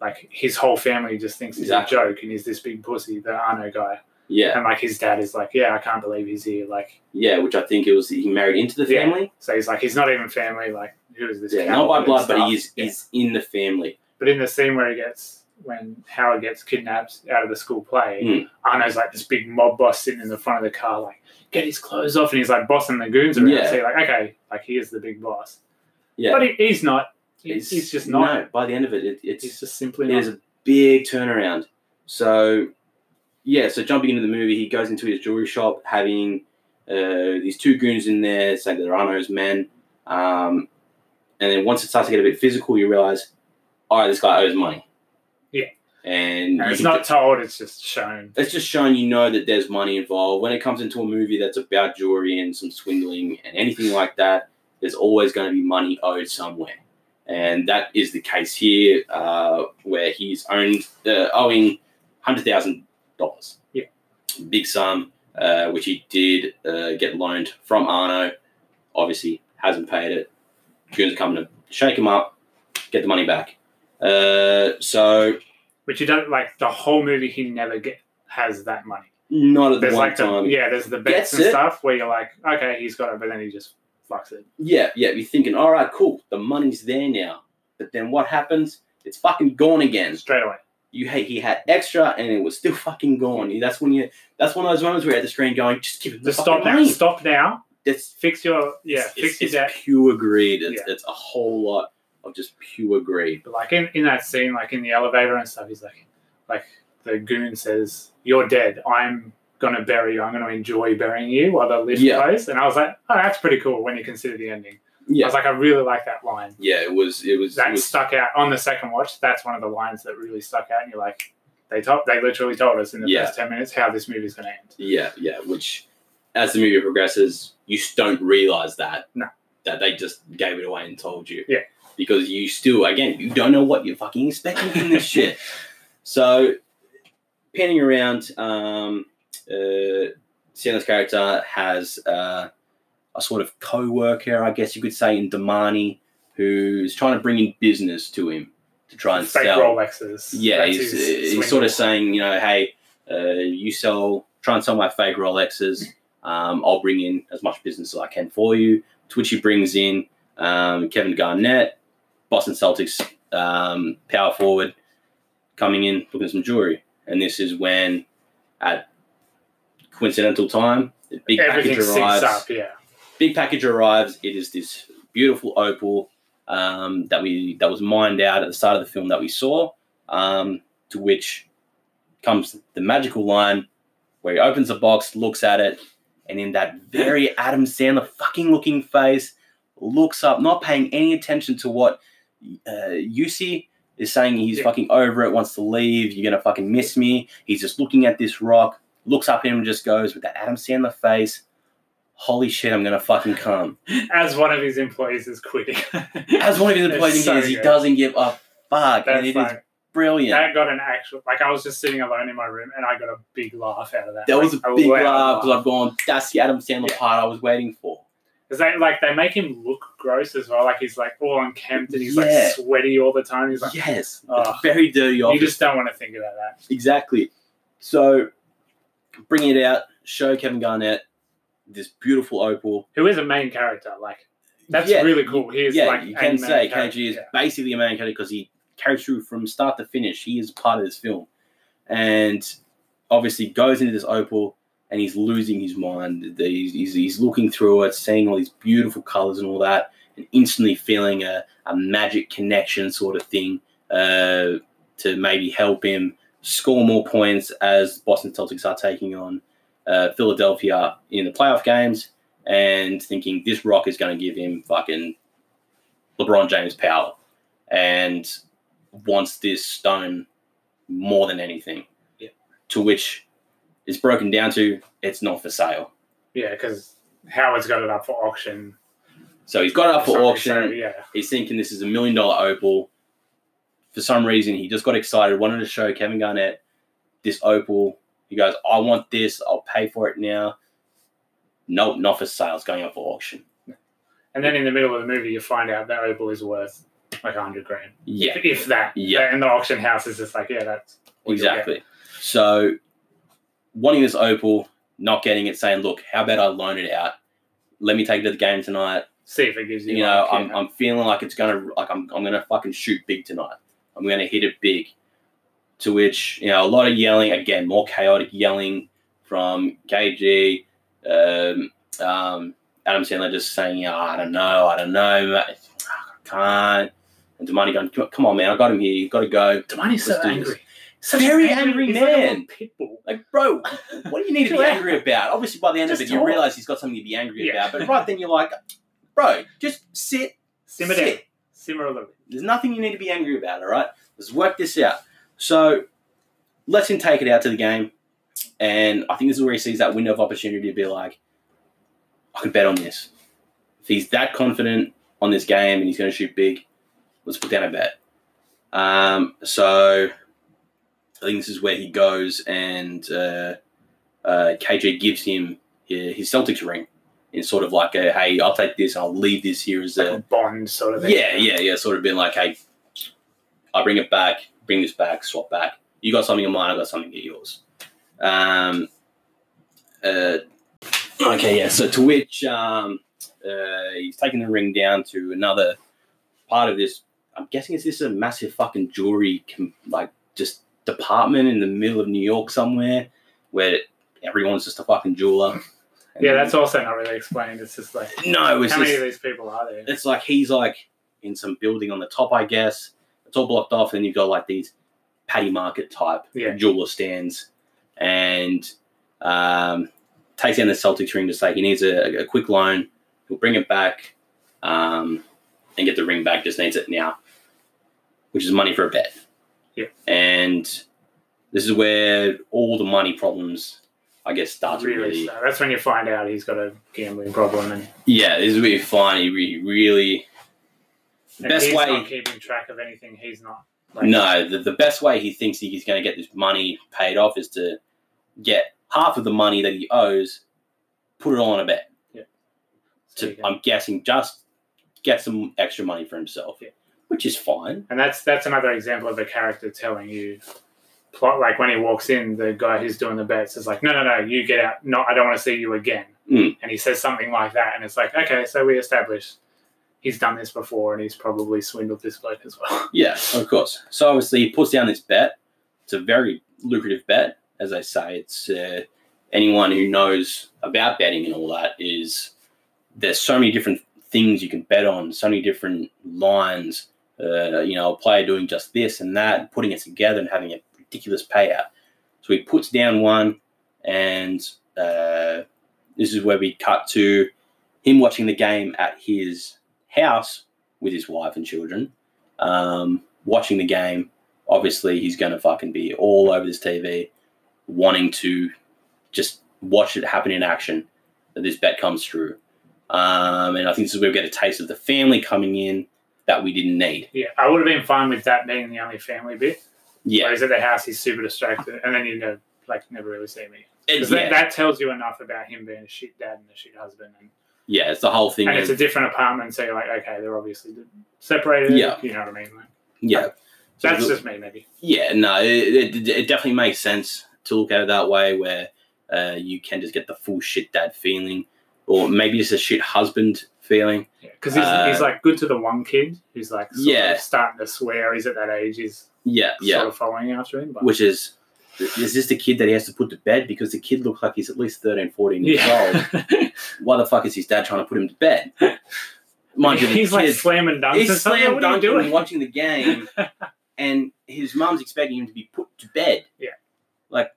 S2: like his whole family just thinks he's
S1: Exactly.
S2: a joke and he's this big pussy, the Arno guy,
S1: yeah,
S2: and like his dad is like, yeah, I can't believe he's here, like
S1: yeah, which I think it was he married into the
S2: Yeah.
S1: family.
S2: so he's like he's not even family, like who is this?
S1: Yeah, not by blood, but he is
S2: Yeah.
S1: is in the family.
S2: But in the scene where he gets when Howard gets kidnapped out of the school play,
S1: Mm.
S2: Arno's like this big mob boss sitting in the front of the car, like get his clothes off, and he's like bossing the goons around.
S1: Yeah.
S2: So you're like, okay, like he is the big boss,
S1: Yeah,
S2: but he, he's not. He's, he's just not.
S1: No, by the end of it, it it's
S2: He's just simply not.
S1: is a big turnaround. So, yeah, so jumping into the movie, he goes into his jewelry shop, having uh, these two goons in there saying that they're Arno's men. Um, and then once it starts to get a bit physical, you realize, all right, this guy owes money.
S2: Yeah.
S1: And
S2: it's not told; it's just shown.
S1: it's just shown you know that there's money involved. When it comes into a movie that's about jewelry and some swindling and anything like that, there's always going to be money owed somewhere. And that is the case here, uh, where he's owned, uh, owing $100,000.
S2: Yeah.
S1: Big sum, uh, which he did uh, get loaned from Arno. Obviously, hasn't paid it. Goons are coming to shake him up, get the money back. Uh, so,
S2: Which you don't like. The whole movie, he never get has that money.
S1: not at the one
S2: like the
S1: time.
S2: yeah, there's the bets and
S1: it.
S2: stuff where you're like, okay, he's got it, but then he just fucks it.
S1: Yeah, yeah, you're thinking, all right, cool, the money's there now. But then what happens? It's fucking gone again.
S2: straight away.
S1: You hey, he had extra and it was still [laughs] fucking gone. That's when you that's one of those moments where you're at the screen going, just give him the
S2: Just stop now.
S1: money.
S2: Stop now.
S1: It's
S2: Fix your yeah.
S1: it's,
S2: fix
S1: it's,
S2: your
S1: it's pure greed. It's,
S2: Yeah.
S1: it's a whole lot of just pure greed.
S2: But like in, in that scene, like in the elevator and stuff, he's like, like the goon says, "You're dead. I'm gonna bury you. I'm gonna enjoy burying you while the lift
S1: Yeah.
S2: plays." And I was like, "Oh, that's pretty cool." When you consider the ending, I was like, "I really like that line."
S1: yeah, it was it was, it
S2: That
S1: was
S2: stuck out on the second watch. That's one of the lines that really stuck out. And you're like, they told, they literally told us in the
S1: Yeah.
S2: first ten minutes how this movie's gonna end.
S1: yeah, yeah. Which as the movie progresses, you don't realize that
S2: No.
S1: that they just gave it away and told you.
S2: Yeah.
S1: because you still again you don't know what you're fucking expecting from this shit. [laughs] So panning around, um, uh, Sienna's character has uh, a sort of co-worker, I guess you could say, in Demany, who's trying to bring in business to him to try and
S2: Fake
S1: sell.
S2: Rolexes.
S1: Yeah,
S2: That's
S1: he's, he's sort of saying, you know, hey, uh, you sell, try and sell my fake Rolexes. Um, I'll bring in as much business as I can for you. To which he brings in um, Kevin Garnett, Boston Celtics um, power forward, coming in looking at some jewelry. And this is when, at coincidental time, the big
S2: everything
S1: package arrives
S2: up. Yeah,
S1: big package arrives. It is this beautiful opal um, that we that was mined out at the start of the film that we saw. Um, to which comes the magical line where he opens the box, looks at it, and in that very [laughs] Adam Sandler fucking looking face, looks up, not paying any attention to what uh, Yusi is saying. He's
S2: Yeah.
S1: fucking over it, wants to leave. You're gonna fucking miss me. He's just looking at this rock, looks up at him, and just goes with that Adam Sandler face. Holy shit, I'm gonna fucking come.
S2: As one of his employees is quitting.
S1: As one of his [laughs] employees
S2: so
S1: is, he doesn't give a fuck,
S2: That's
S1: and it is
S2: like,
S1: brilliant.
S2: that got an actual like I was just sitting alone in my room and I got a big laugh out of that.
S1: That was a big laugh because I've gone, that's the Adam Sandler
S2: Yeah.
S1: part I was waiting for.
S2: Because they like they make him look gross as well. Like he's like all unkempt and he's
S1: Yeah.
S2: like sweaty all the time. He's like,
S1: Yes.
S2: Oh.
S1: Very dirty
S2: you just don't want to think about that.
S1: Exactly. So, bring it out, show Kevin Garnett this beautiful opal.
S2: Who is a main character? Like that's
S1: Yeah,
S2: really cool. He is
S1: yeah,
S2: like
S1: you can say
S2: character.
S1: KG is
S2: Yeah.
S1: basically a main character because he carries through from start to finish. He is part of this film, and obviously goes into this opal and he's losing his mind. He's, he's, he's looking through it, seeing all these beautiful colors and all that, and instantly feeling a, a magic connection sort of thing uh, to maybe help him score more points as Boston Celtics are taking on uh, Philadelphia in the playoff games, and thinking this rock is going to give him fucking LeBron James power, and wants this stone more than anything.
S2: Yeah.
S1: To which is broken down to it's not for sale.
S2: Yeah, because Howard's got it up for auction.
S1: So he's got it up for auction.
S2: yeah.
S1: He's thinking this is a million dollar opal. For some reason, he just got excited, wanted to show Kevin Garnett this opal. He goes, I want this. I'll pay for it now. Nope, not for sale. It's going up for auction.
S2: And then in the middle of the movie, you find out that opal is worth like a hundred grand,
S1: Yeah,
S2: if, if that.
S1: Yeah.
S2: And the auction house is just like, yeah, that's what you'll get.
S1: exactly. So, wanting this opal, not getting it, saying, look, how about I loan it out? Let me take it to the game tonight.
S2: See if it gives you.
S1: you know,
S2: like,
S1: I'm, I'm feeling like it's gonna like I'm I'm gonna fucking shoot big tonight. I'm gonna hit it big. To which you know a lot of yelling again, more chaotic yelling from KG, um, um, Adam Sandler just saying, "Yeah, I don't know, I don't know, mate. I can't." And Demany going, "Come- "Come on, man, I got him here. You got to go."
S2: Demany's so
S1: do this.
S2: angry.
S1: Very angry
S2: like
S1: man.
S2: bull.
S1: Like, bro, what do you need to be [laughs] angry about? Obviously, by the end of
S2: Just
S1: it, you realize he's got something to be angry
S2: Yeah.
S1: about. But [laughs] right then, you're like, bro, just sit,
S2: Simmer
S1: sit.
S2: down. Simmer a little bit.
S1: There's nothing you need to be angry about, all right? Let's work this out. So lets him take it out to the game. And I think this is where he sees that window of opportunity to be like, I can bet on this. If he's that confident on this game and he's going to shoot big, let's put down a bet. Um, so I think this is where he goes and uh, uh, KG gives him his, Celtics ring. In sort of like a, hey, I'll take this and I'll leave this here as
S2: Like
S1: a
S2: a bond sort of thing.
S1: yeah, yeah, yeah. Sort of been like, hey, I bring it back, bring this back, swap back. You got something of mine, I got something of yours. Um, uh, okay, yeah. So to which um, uh, he's taking the ring down to another part of this. I'm guessing it's this a massive fucking jewelry com- like just department in the middle of New York somewhere where everyone's just a fucking jeweler.
S2: Yeah, that's also not really explained. It's just like
S1: no, it's
S2: how many of these people are there?
S1: it's like he's like in some building on the top, I guess. It's all blocked off, and you've got like these paddy market type
S2: Yeah.
S1: jeweler stands, and um, takes down the Celtics ring to say he needs a, a quick loan. He'll bring it back um, and get the ring back. Just needs it now, which is money for a bet.
S2: Yeah.
S1: And this is where all the money problems, I guess, start
S2: Really,
S1: really
S2: so that's when you find out he's got a gambling problem and,
S1: yeah, this is where you find he re- really
S2: and
S1: Best
S2: he's
S1: way-
S2: not keeping track of anything. He's not. Like,
S1: no, the, the best way he thinks he's going to get this money paid off is to get half of the money that he owes, put it all on a bet.
S2: so
S1: To, I'm guessing just get some extra money for himself,
S2: Yeah.
S1: which is fine.
S2: And that's that's another example of a character telling you plot like when he walks in, the guy who's doing the bets is like, No, no, no, you get out. No, I don't want to see you again.
S1: Mm.
S2: And he says something like that and it's like, Okay, so we established he's done this before and he's probably swindled this bloke as well. [laughs]
S1: Yeah, of course. So obviously he puts down this bet. It's a very lucrative bet, as I say. It's uh, anyone who knows about betting and all that is there's so many different things you can bet on, so many different lines. Uh, you know, a player doing just this and that, putting it together and having a ridiculous payout. So he puts down one, and uh, this is where we cut to him watching the game at his house with his wife and children, um, watching the game. Obviously, he's going to fucking be all over this TV, wanting to just watch it happen in action. That this bet comes through, um, and I think this is where we get a taste of the family coming in that we didn't need.
S2: Yeah, I would have been fine with that being the only family bit.
S1: Yeah,
S2: Whereas at the house, he's super distracted, and then you know, like, never really see me. 'Cause
S1: yeah,
S2: that, that tells you enough about him being a shit dad and a shit husband, and,
S1: yeah. It's the whole thing.
S2: and
S1: of-
S2: it's a different apartment, so you're like, okay, they're obviously separated.
S1: Yeah.
S2: you know what I mean. Like,
S1: yeah,
S2: so that's
S1: So-
S2: just me, maybe.
S1: Yeah, no, it, it, it definitely makes sense to look at it that way, where uh, you can just get the full shit dad feeling, or maybe just a shit husband feeling.
S2: Because he's,
S1: Uh,
S2: he's like good to the one kid who's like
S1: Yeah.
S2: starting to swear. He's at that age. He's
S1: Yeah, yeah.
S2: sort of following after him. But
S1: Which is, is this the kid that he has to put to bed? Because the kid looks like he's at least 13, 14 years old. [laughs] Why the fuck is his dad trying to put him to bed? Mind you,
S2: he's like slamming dunks.
S1: he's
S2: and something.
S1: slam
S2: What are
S1: dunking and watching the game, [laughs] and his mum's expecting him to be put to bed.
S2: Yeah.
S1: Like,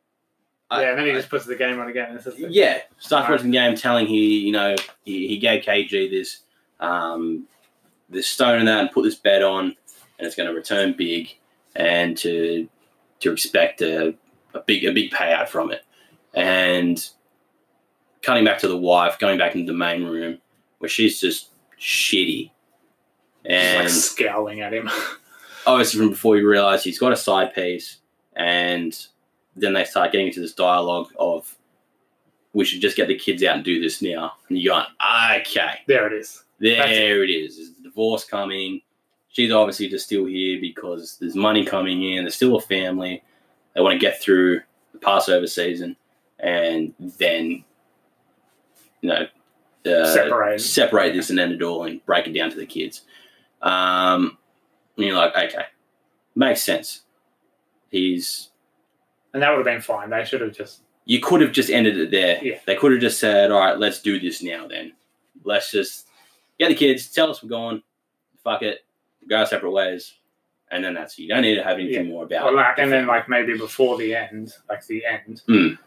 S1: I-
S2: yeah, and then he
S1: I-
S2: just puts the game on again.
S1: Yeah, starts watching the game, telling he, you know, he, he gave KG this, um, this stone and that, and put this bet on, and it's going to return big, and to to expect a, a big a big payout from it, and cutting back to the wife, going back into the main room where she's just shitty, and
S2: like scowling at him. [laughs]
S1: Oh, obviously from before you realise he's got a side piece, and then they start getting into this dialogue of we should just get the kids out and do this now. And you're going, okay,
S2: there it is.
S1: there it is. There's a divorce coming. She's obviously just still here because there's money coming in. There's still a family. They want to get through the Passover season and then, you know, uh,
S2: Separate.
S1: separate this and end it all and break it down to the kids. Um, and you're like, okay, makes sense. He's
S2: And that would have been fine. They should have just.
S1: you could have just ended it there.
S2: Yeah.
S1: They could have just said, all right, let's do this now then. Let's just get the kids, tell us we're going, fuck it, go our separate ways. And then that's it. You don't need to have anything more about it.
S2: like, and then like maybe before the end, like the end,
S1: Mm.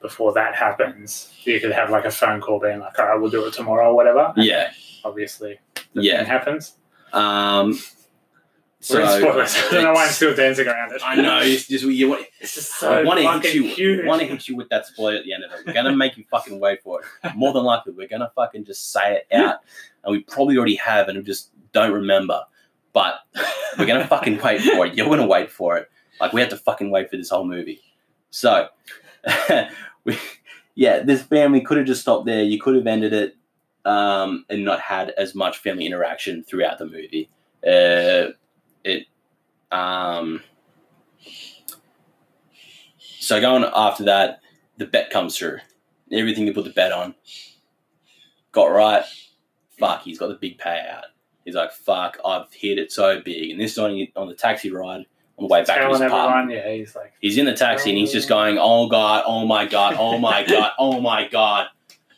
S2: before that happens, you could have like a phone call being like, "All right, we'll do it tomorrow or whatever." And
S1: Yeah.
S2: obviously, the
S1: Yeah.
S2: thing happens.
S1: Um,
S2: So,
S1: so
S2: spoilers. [laughs] I don't know why I'm still dancing around it.
S1: I know it's just you want
S2: It's just so
S1: want to hit you.
S2: huge.
S1: Want to hit you with that spoiler at the end of it. We're gonna make you fucking wait for it. More than likely, we're gonna fucking just say it out, and we probably already have, and we just don't remember. But we're gonna fucking wait for it. You're gonna wait for it. Like we had to fucking wait for this whole movie. So, [laughs] we, yeah, this family could have just stopped there. You could have ended it um, and not had as much family interaction throughout the movie. Uh, it. Um, so going after that, the bet comes through. Everything you put the bet on got right. Fuck, he's got the big payout. He's like, fuck, I've hit it so big. And this is on, on the taxi ride on the way back to his apartment.
S2: yeah, he's like,
S1: He's in the taxi and he's just going, oh God, oh my God, oh my [laughs] God, oh my God.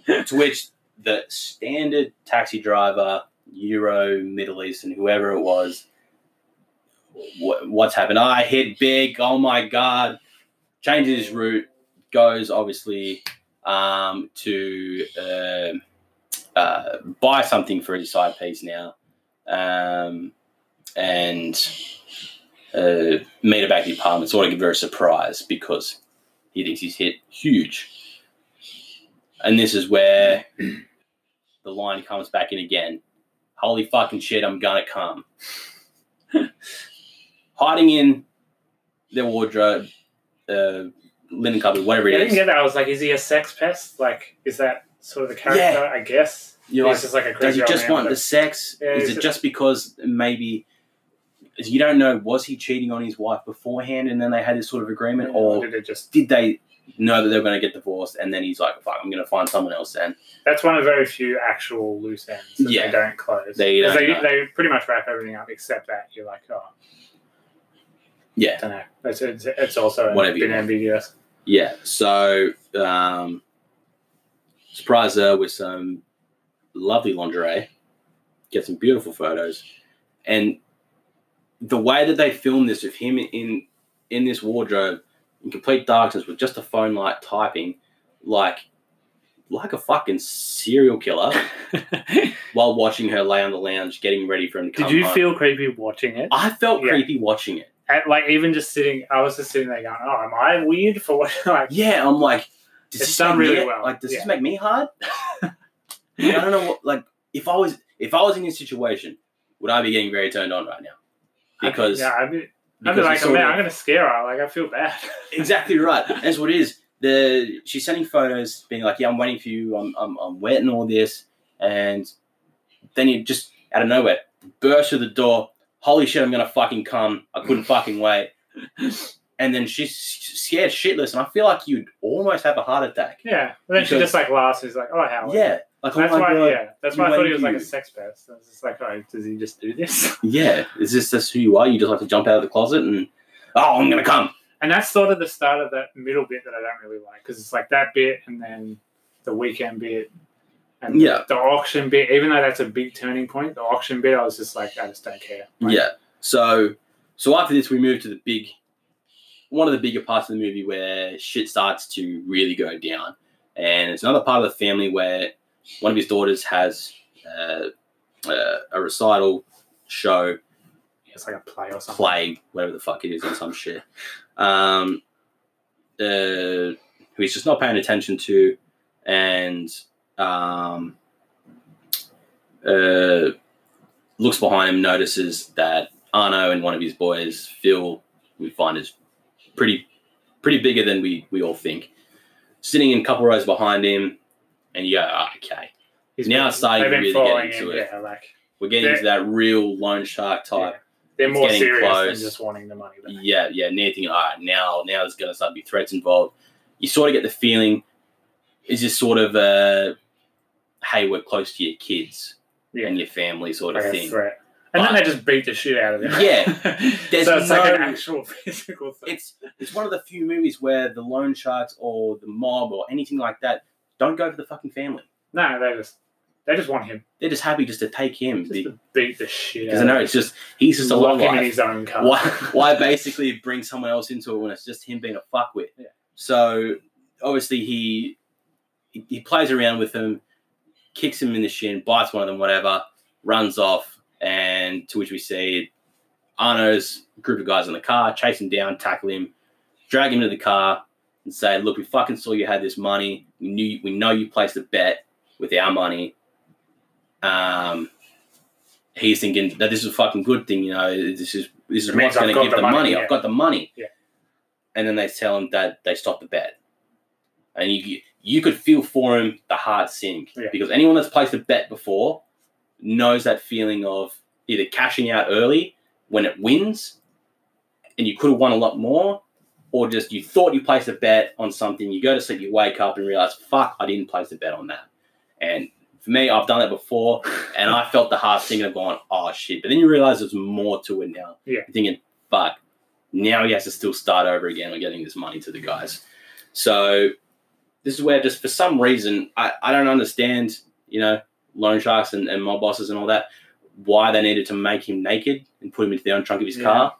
S1: To which the standard taxi driver, Euro, Middle East, and whoever it was, what, what's happened? Oh, I hit big, oh my God. Changes his route, goes obviously um, to uh, uh, buy something for his side piece now. Um, and uh, meet her back at the apartment, sort of give her a surprise because he thinks he's hit huge. And this is where the line comes back in again. Holy fucking shit, I'm gonna come. [laughs] Hiding in their wardrobe, uh, linen cupboard, whatever
S2: yeah, I didn't get that. I was like, is he a sex pest? Like, is that sort of the character? I guess.
S1: You're
S2: he's
S1: like,
S2: just like a
S1: does
S2: crazy
S1: he
S2: old
S1: just
S2: man
S1: want the sex?
S2: Yeah,
S1: is it
S2: just-
S1: just because maybe you don't know was he cheating on his wife beforehand and then they had this sort of agreement,
S2: or did it just?
S1: did they know that they were going to get divorced and then he's like, "Fuck, I'm going to find someone else." Then
S2: That's one of very few actual loose ends that
S1: Yeah.
S2: they don't close.
S1: They
S2: 'Cause
S1: don't
S2: they, they pretty much wrap everything up except that you're like, oh,
S1: yeah,
S2: I don't know. It's, it's, it's also a
S1: Whatever you
S2: bit
S1: want.
S2: ambiguous.
S1: yeah. So um, surprise her with some lovely lingerie, get some beautiful photos, and the way that they filmed this with him in in this wardrobe in complete darkness with just a phone light typing, like like a fucking serial killer [laughs] while watching her lay on the lounge getting ready for him to come
S2: Did you
S1: home.
S2: feel creepy watching it?
S1: I felt
S2: Yeah.
S1: creepy watching it.
S2: And, like even just sitting, I was just sitting there going, "Oh, am I weird for what?" [laughs] Like,
S1: Yeah, I'm like, does
S2: It's
S1: this
S2: done really well,
S1: Like, does this make me hard? [laughs] I don't know what. Like, if I was if I was in this situation, would I be getting very turned on right now? Because
S2: yeah, I'd be, I'd be like, man,
S1: of,
S2: I'm gonna scare her. Like, I feel bad. [laughs]
S1: exactly right. That's what it is. The she's sending photos, being like, "Yeah, I'm waiting for you. I'm I'm, I'm wet and all this," and then you just out of nowhere burst through the door. Holy shit! I'm gonna fucking come. I couldn't [laughs] fucking wait. And then she's scared shitless, and I feel like you'd almost have a heart attack.
S2: Yeah, but then she just like laughs. She's like, "Oh, how?"
S1: Yeah, like oh
S2: That's
S1: my
S2: why.
S1: god.
S2: Yeah, that's why I thought he was like a sex pest. I was just like, "Oh, does he just do this?" [laughs]
S1: Yeah, is this just who you are? You just like to jump out of the closet and oh, I'm gonna come.
S2: And that's sort of the start of that middle bit that I don't really like because it's like that bit and then the Weeknd bit and
S1: Yeah.
S2: the auction bit. Even though that's a big turning point, the auction bit, I was just like, I just don't care. Like,
S1: Yeah. So so after this, we move to the big, one of the bigger parts of the movie where shit starts to really go down, and it's another part of the family where one of his daughters has uh, uh, a recital show
S2: it's like a play or something.
S1: play, whatever the fuck it is, or some shit. Um, uh, who he's just not paying attention to, and um, uh, looks behind him, notices that Arno and one of his boys, Phil, we find is pretty, pretty bigger than we we all think. Sitting in a couple rows behind him, and you go, "Ah, okay,
S2: He's
S1: Now
S2: been-
S1: starting to really get into
S2: him,
S1: it.
S2: Yeah, like
S1: we're getting
S2: They're-
S1: into that real loan shark type."
S2: yeah. they're
S1: It's
S2: more serious
S1: close.
S2: than just wanting the money. Back.
S1: Yeah, yeah. And you're thinking, all right, now, now there's going to start to be threats involved. You sort of get the feeling, is this sort of a, hey, we're close to your kids
S2: Yeah,
S1: and your family sort of
S2: like a
S1: thing.
S2: And then they just beat the shit out of him.
S1: Yeah. [laughs] There's
S2: so it's like an
S1: no-
S2: actual [laughs] physical thing.
S1: It's it's one of the few movies where the loan sharks or the mob or anything like that don't go for the fucking family.
S2: No, they just they just want him
S1: They're just happy just to take him
S2: just
S1: because
S2: to beat the shit out
S1: I know it's just he's just a
S2: him in his own car.
S1: why, [laughs] why basically bring someone else into it when it's just him being a fuckwit?
S2: Yeah.
S1: So obviously he, he he plays around with them, kicks him in the shin, bites one of them, whatever, runs off, and to which we see Arno's group of guys in the car chase him down, tackle him, drag him to the car, and say, "Look, we fucking saw you had this money. We knew we know you placed a bet with our money." Um, he's thinking that this is a fucking good thing, you know. This is this is what's going to give
S2: the
S1: the
S2: money,
S1: money.
S2: yeah.
S1: I've got the money.
S2: Yeah.
S1: And then they tell him that they stopped the bet, and you you could feel for him the heart sink
S2: Yeah.
S1: because anyone that's placed a bet before knows that feeling of either cashing out early when it wins, and you could have won a lot more, or just you thought you placed a bet on something, you go to sleep, you wake up and realize, fuck, I didn't place a bet on that. And for me, I've done that before, [laughs] and I felt the heart sinking of going, oh shit. But then you realize there's more to it now.
S2: Yeah.
S1: You're thinking, fuck, now he has to still start over again on getting this money to the guys. So this is where just for some reason, I, I don't understand, you know, loan sharks and, and mob bosses and all that, why they needed to make him naked and put him into the own trunk of his
S2: Yeah.
S1: car.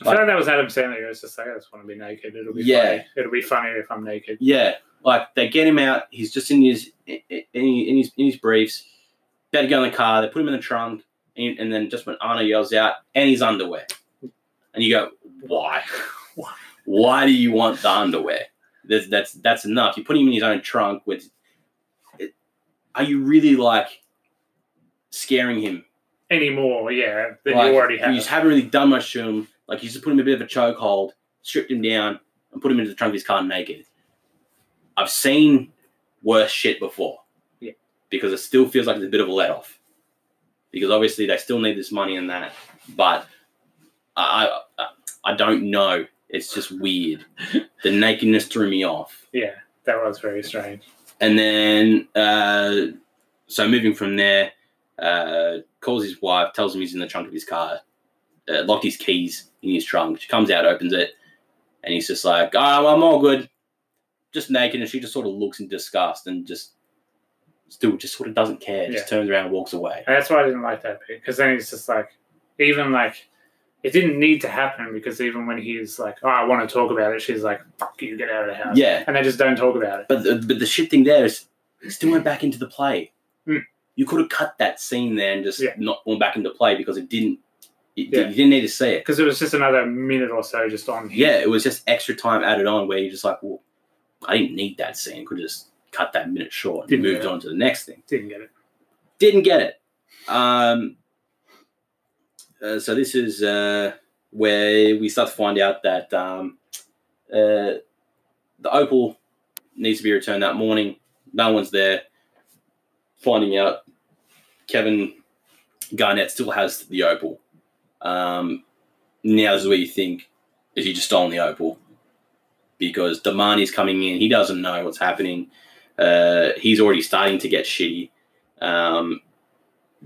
S2: I feel like that was Adam Sandler. He was just like, I just want to be naked. It'll be
S1: Yeah.
S2: funny. It'll be funny if I'm naked.
S1: Yeah, like they get him out. He's just in his in, in his in his briefs. About to go in the car. They put him in the trunk, and, and then just when Anna yells out, and his underwear, and you go, why? why do you want the underwear? That's that's that's enough. You put him in his own trunk. With, it, are you really like scaring him?
S2: Anymore, yeah, than
S1: Like,
S2: you already have.
S1: You just haven't really done much to him. Like you just put him in a bit of a chokehold, stripped him down, and put him into the trunk of his car naked. I've seen worse shit before.
S2: Yeah.
S1: Because it still feels like it's a bit of a let off. Because obviously they still need this money and that, but I I, I don't know. It's just weird. the nakedness threw me off.
S2: yeah, that was very strange.
S1: And then, uh, so moving from there, uh, calls his wife, tells him he's in the trunk of his car, uh, locked his keys in his trunk. She comes out, opens it, and he's just like, "Oh, I'm all good, just naked." And she just sort of looks in disgust and just still just sort of doesn't care. Just turns around and walks away.
S2: And that's why I didn't like that bit because then he's just like, even like, it didn't need to happen because even when he's like, "Oh, I want to talk about it," she's like, "Fuck you, get out of the house."
S1: Yeah.
S2: and they just don't talk about it.
S1: But the, but the shit thing there is, it still went back into the play.
S2: Hmm.
S1: You could have cut that scene there and just
S2: Yeah.
S1: not gone back into play because it didn't. It,
S2: Yeah.
S1: You didn't need to see it.
S2: Because it was just another minute or so just on.
S1: Yeah, it was just extra time added on where you're just like, well, I didn't need that scene. Could have just cut that minute short and
S2: Didn't
S1: moved on to the next thing.
S2: didn't get it.
S1: Didn't get it. Um, uh, so this is uh, where we start to find out that um, uh, the opal needs to be returned that morning. No one's there. Finding out Kevin Garnett still has the opal. Um, now this is where you think, is he just stolen the opal? Because Demany's coming in. He doesn't know what's happening. Uh, he's already starting to get shitty um,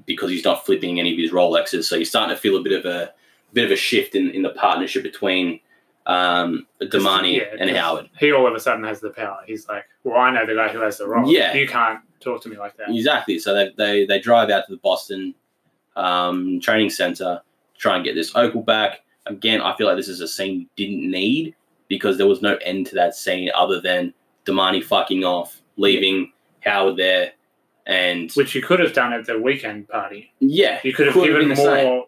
S1: because he's not flipping any of his Rolexes. So you're starting to feel a bit of a bit of a shift in, in the partnership between um, Demany
S2: Yeah,
S1: and Howard.
S2: He all of a sudden has the power. He's like, "Well, I know the guy who has the role.
S1: Yeah.
S2: you can't talk to me like that."
S1: Exactly. So they, they, they drive out to the Boston um, training center, to try and get this opal back. Again, I feel like this is a scene you didn't need because there was no end to that scene other than Demany fucking off, leaving Howard there, and
S2: Which you could have done at the Weeknd party.
S1: yeah,
S2: You could have
S1: Could
S2: given
S1: same.
S2: more,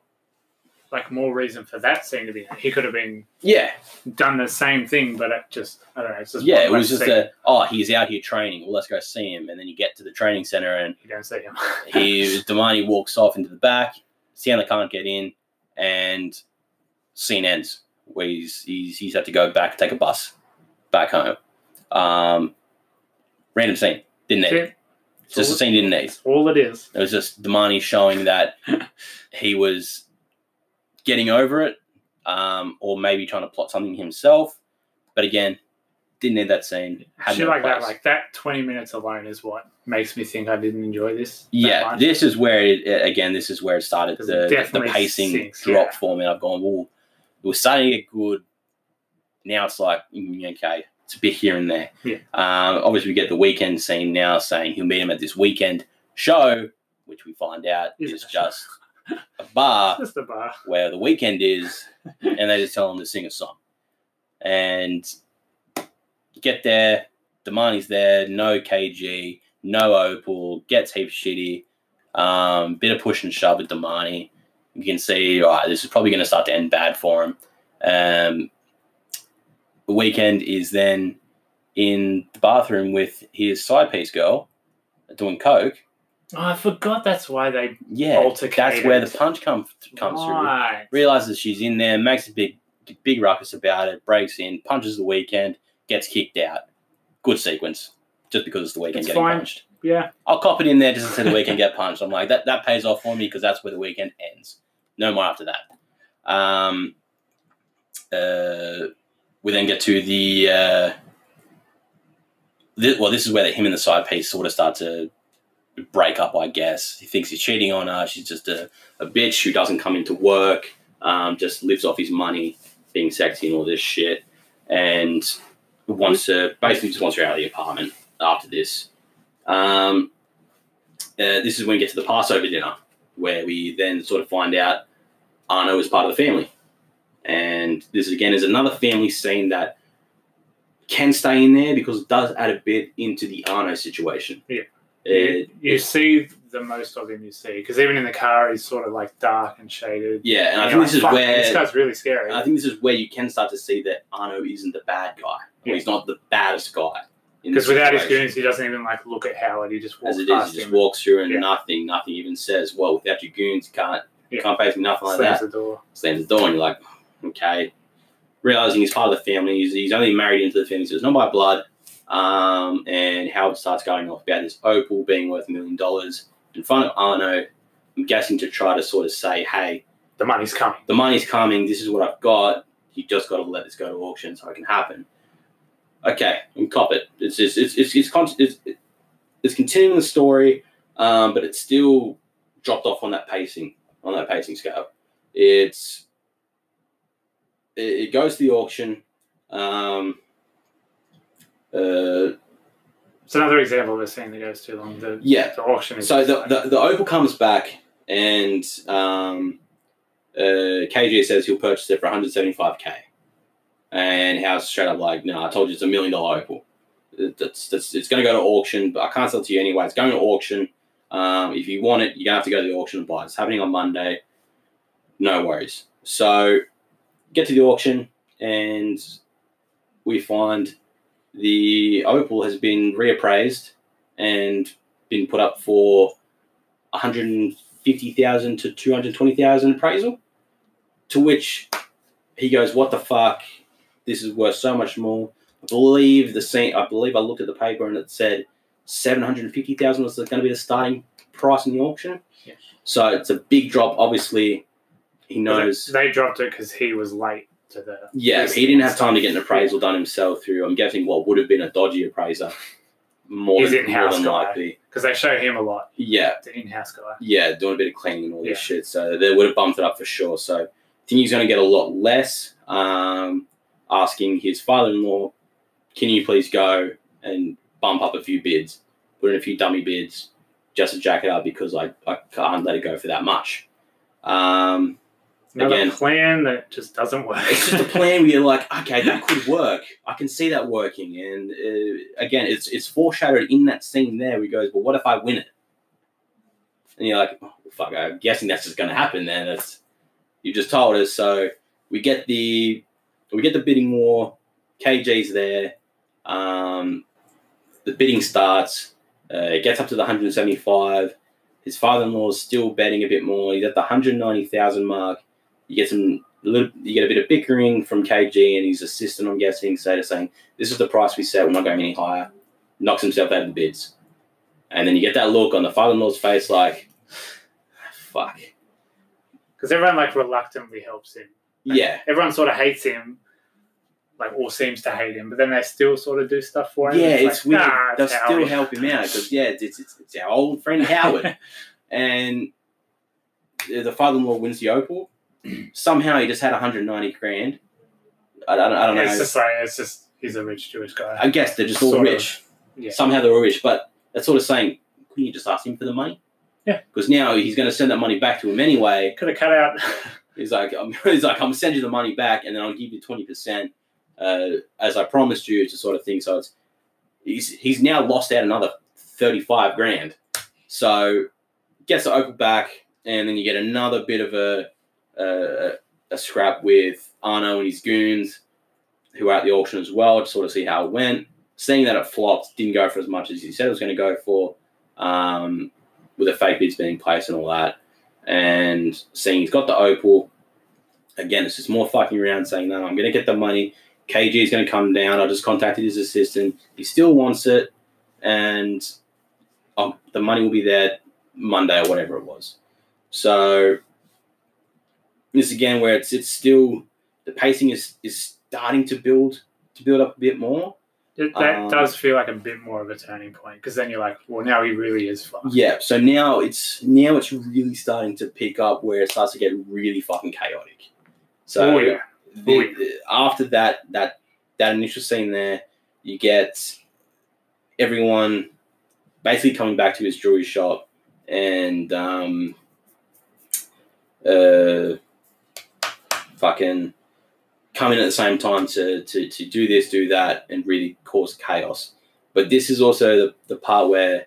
S2: like more reason for that scene to be. He could have been
S1: yeah,
S2: done the same thing, but it just I don't know. It's just
S1: yeah. It was just
S2: scene.
S1: a oh, he's out here training. Well, let's go see him, and then you get to the training center and
S2: you don't see him. [laughs]
S1: he Demany walks off into the back. Sienna can't get in, and scene ends where he's he's, he's had to go back, take a bus back home. Um, random scene, didn't it.
S2: It's
S1: Just a scene didn't need.
S2: all it is.
S1: It was just Demany showing that [laughs] he was getting over it, um, or maybe trying to plot something himself. But again, didn't need that scene. Had
S2: Shit
S1: no
S2: like that, like that. Twenty minutes alone is what makes me think I didn't enjoy this.
S1: Yeah, this is where it, again. This is where it started. The
S2: it
S1: the pacing
S2: sinks,
S1: dropped
S2: yeah.
S1: for me. I've gone, well, it was starting to get good. Now it's like, mm, okay, it's a bit here and there.
S2: Yeah.
S1: Um, obviously, we get the Weeknd scene now saying he'll meet him at this Weeknd show, which we find out
S2: Is
S1: is
S2: it a show?
S1: just a bar [laughs]
S2: just a bar.
S1: where the Weeknd is, and they just tell him to sing a song. And get there, Demany's there, no KG, no Opal, gets heaps shitty, um, bit of push and shove with Demany. You can see, all right, this is probably going to start to end bad for him. Um, the Weeknd is then in the bathroom with his side piece girl doing coke.
S2: Oh, I forgot that's why they
S1: Yeah, that's where the punch come, comes through realizes she's in there, makes a big big ruckus about it, breaks in, punches the Weeknd, gets kicked out. Good sequence. Just because it's the Weeknd
S2: It's
S1: getting
S2: fine.
S1: punched.
S2: Yeah,
S1: I'll cop it in there just to see the Weeknd get punched. I'm like, that, that pays off for me because that's where the Weeknd ends. No more after that. Um, uh, we then get to the, uh, well, this is where the, him and the side piece sort of start to break up, I guess. He thinks he's cheating on her. She's just a, a bitch who doesn't come into work, um, just lives off his money, being sexy and all this shit. And wants to, basically just wants her out of the apartment after this. Um, uh, this is when we get to the Passover dinner, where we then sort of find out Arno is part of the family. And this again is another family scene that can stay in there because it does add a bit into the Arno situation.
S2: Yeah.
S1: It-
S2: you, you see the most of him. You see because even in the car, he's sort of like dark and shaded.
S1: yeah, and I think this
S2: like,
S1: is where
S2: this guy's really scary.
S1: I think this is where you can start to see that Arno isn't the bad guy.
S2: Yeah.
S1: He's not the baddest guy.
S2: Because without his goons, he doesn't even like look at Howard. He just walks
S1: as it is, he just
S2: him,
S1: walks through and
S2: Yeah.
S1: nothing, nothing even says, "Well, without your goons, you can't,
S2: Yeah.
S1: can't face me, nothing like
S2: slams
S1: that."
S2: the door.
S1: Slams the door, and you're like, "Okay." Realizing he's part of the family, he's, he's only married into the family, so it's not by blood. Um, and Howard starts going off about this opal being worth a million dollars in front of Arno. I'm guessing to try to sort of say, "Hey,
S2: The money's coming.
S1: the money's coming. This is what I've got. You just got to let this go to auction so it can happen." Okay, and cop it. It's just it's it's it's, con- it's, it's continuing the story, um, but it's still dropped off on that pacing on that pacing scale. It's it, it goes to the auction. Um, uh,
S2: It's another example of a scene that goes too long. The,
S1: yeah,
S2: the auction
S1: so the, the, the opal comes back and um, uh, KG says he'll purchase it for 175k, and House straight up like, no, I told you it's a million dollar opal. It- That's, that's it's going to go to auction, but I can't sell it to you anyway. It's going to auction. Um, if you want it, you're gonna have to go to the auction and buy it. It's happening on Monday. No worries. So get to the auction and we find the opal has been reappraised and been put up for 150,000 to 220,000 appraisal. To which he goes, "What the fuck? This is worth so much more." I believe the same. I believe I looked at the paper and it said 750,000 was going to be the starting price in the auction.
S2: Yeah.
S1: So it's a big drop. Obviously, he knows.
S2: They dropped it because he was late to the.
S1: Yeah, he didn't have time to get an appraisal done himself through. I'm guessing what would have been a dodgy appraiser, more
S2: He's
S1: than,
S2: in-house
S1: than
S2: guy.
S1: likely.
S2: because they show him a lot.
S1: Yeah,
S2: The in-house guy.
S1: yeah, doing a bit of cleaning and all this shit. So they would have bumped it up for sure. So I think he's going to get a lot less. Um, asking his father-in-law, "Can you please go and bump up a few bids, put in a few dummy bids, just to jack it up because I, I can't let it go for that much." Um,
S2: Another
S1: Again.
S2: plan that just doesn't work.
S1: it's just a plan where you're like, okay, that [laughs] could work. I can see that working. And uh, again, it's it's foreshadowed in that scene there. Where he goes, but what if I win it? And you're like, oh, fuck, I'm guessing that's just going to happen. Then that's you just told us. So we get the we get the bidding war. KG's there. Um, the bidding starts. Uh, it gets up to the 175. His father-in-law is still betting a bit more. He's at the 190,000 mark. You get some a little, you get a bit of bickering from KG and his assistant, I'm guessing, they're saying, This is the price we set, we're not going any higher. Knocks himself out of the bids. And then you get that look on the father in law's face like, fuck.
S2: Because everyone like reluctantly helps him.
S1: Yeah.
S2: Everyone sort of hates him, like or seems to hate him, but then they still sort of do stuff for him.
S1: Yeah, it's
S2: like,
S1: weird.
S2: Nah,
S1: They'll
S2: it's
S1: still help him out because, yeah, it's, it's, it's our old friend Howard. [laughs] and the father in law wins the Opal. Somehow he just had 190 grand. I don't, I don't know.
S2: It's just like it's just he's a rich Jewish guy.
S1: I guess they're just all
S2: Sort of.
S1: rich.
S2: Yeah.
S1: Somehow they're all rich, but that's sort of saying, couldn't you just ask him for the money?
S2: Yeah.
S1: Because now he's going to send that money back to him anyway.
S2: Could have cut out. [laughs]
S1: He's like, I'm, [laughs] he's like, I'm gonna send you the money back, and then I'll give you twenty percent, uh, as I promised you, to sort of thing. So it's he's he's now lost out another thirty five grand. So gets the Opal back, and then you get another bit of a a, a scrap with Arno and his goons, who are at the auction as well, to sort of see how it went. Seeing that it flopped, didn't go for as much as he said it was going to go for, um, with the fake bids being placed and all that and seeing he's got the opal. Again, it's just more fucking around saying, no, I'm going to get the money. KG is going to come down. I just contacted his assistant. He still wants it. And um, the money will be there Monday or whatever it was. So, this again, where it's it's still, the pacing is, is starting to build to build up a bit more.
S2: It, that
S1: Um,
S2: does feel like a bit more of a turning point because then you're like, well, now he really is fucked.
S1: Yeah, so now it's now it's really starting to pick up where it starts to get really fucking chaotic. So
S2: oh yeah,
S1: the-
S2: Oh,
S1: the- after that that that initial scene there, you get everyone basically coming back to his jewelry shop and um, uh, fucking come in at the same time to, to, to do this, do that, and really cause chaos. But this is also the, the part where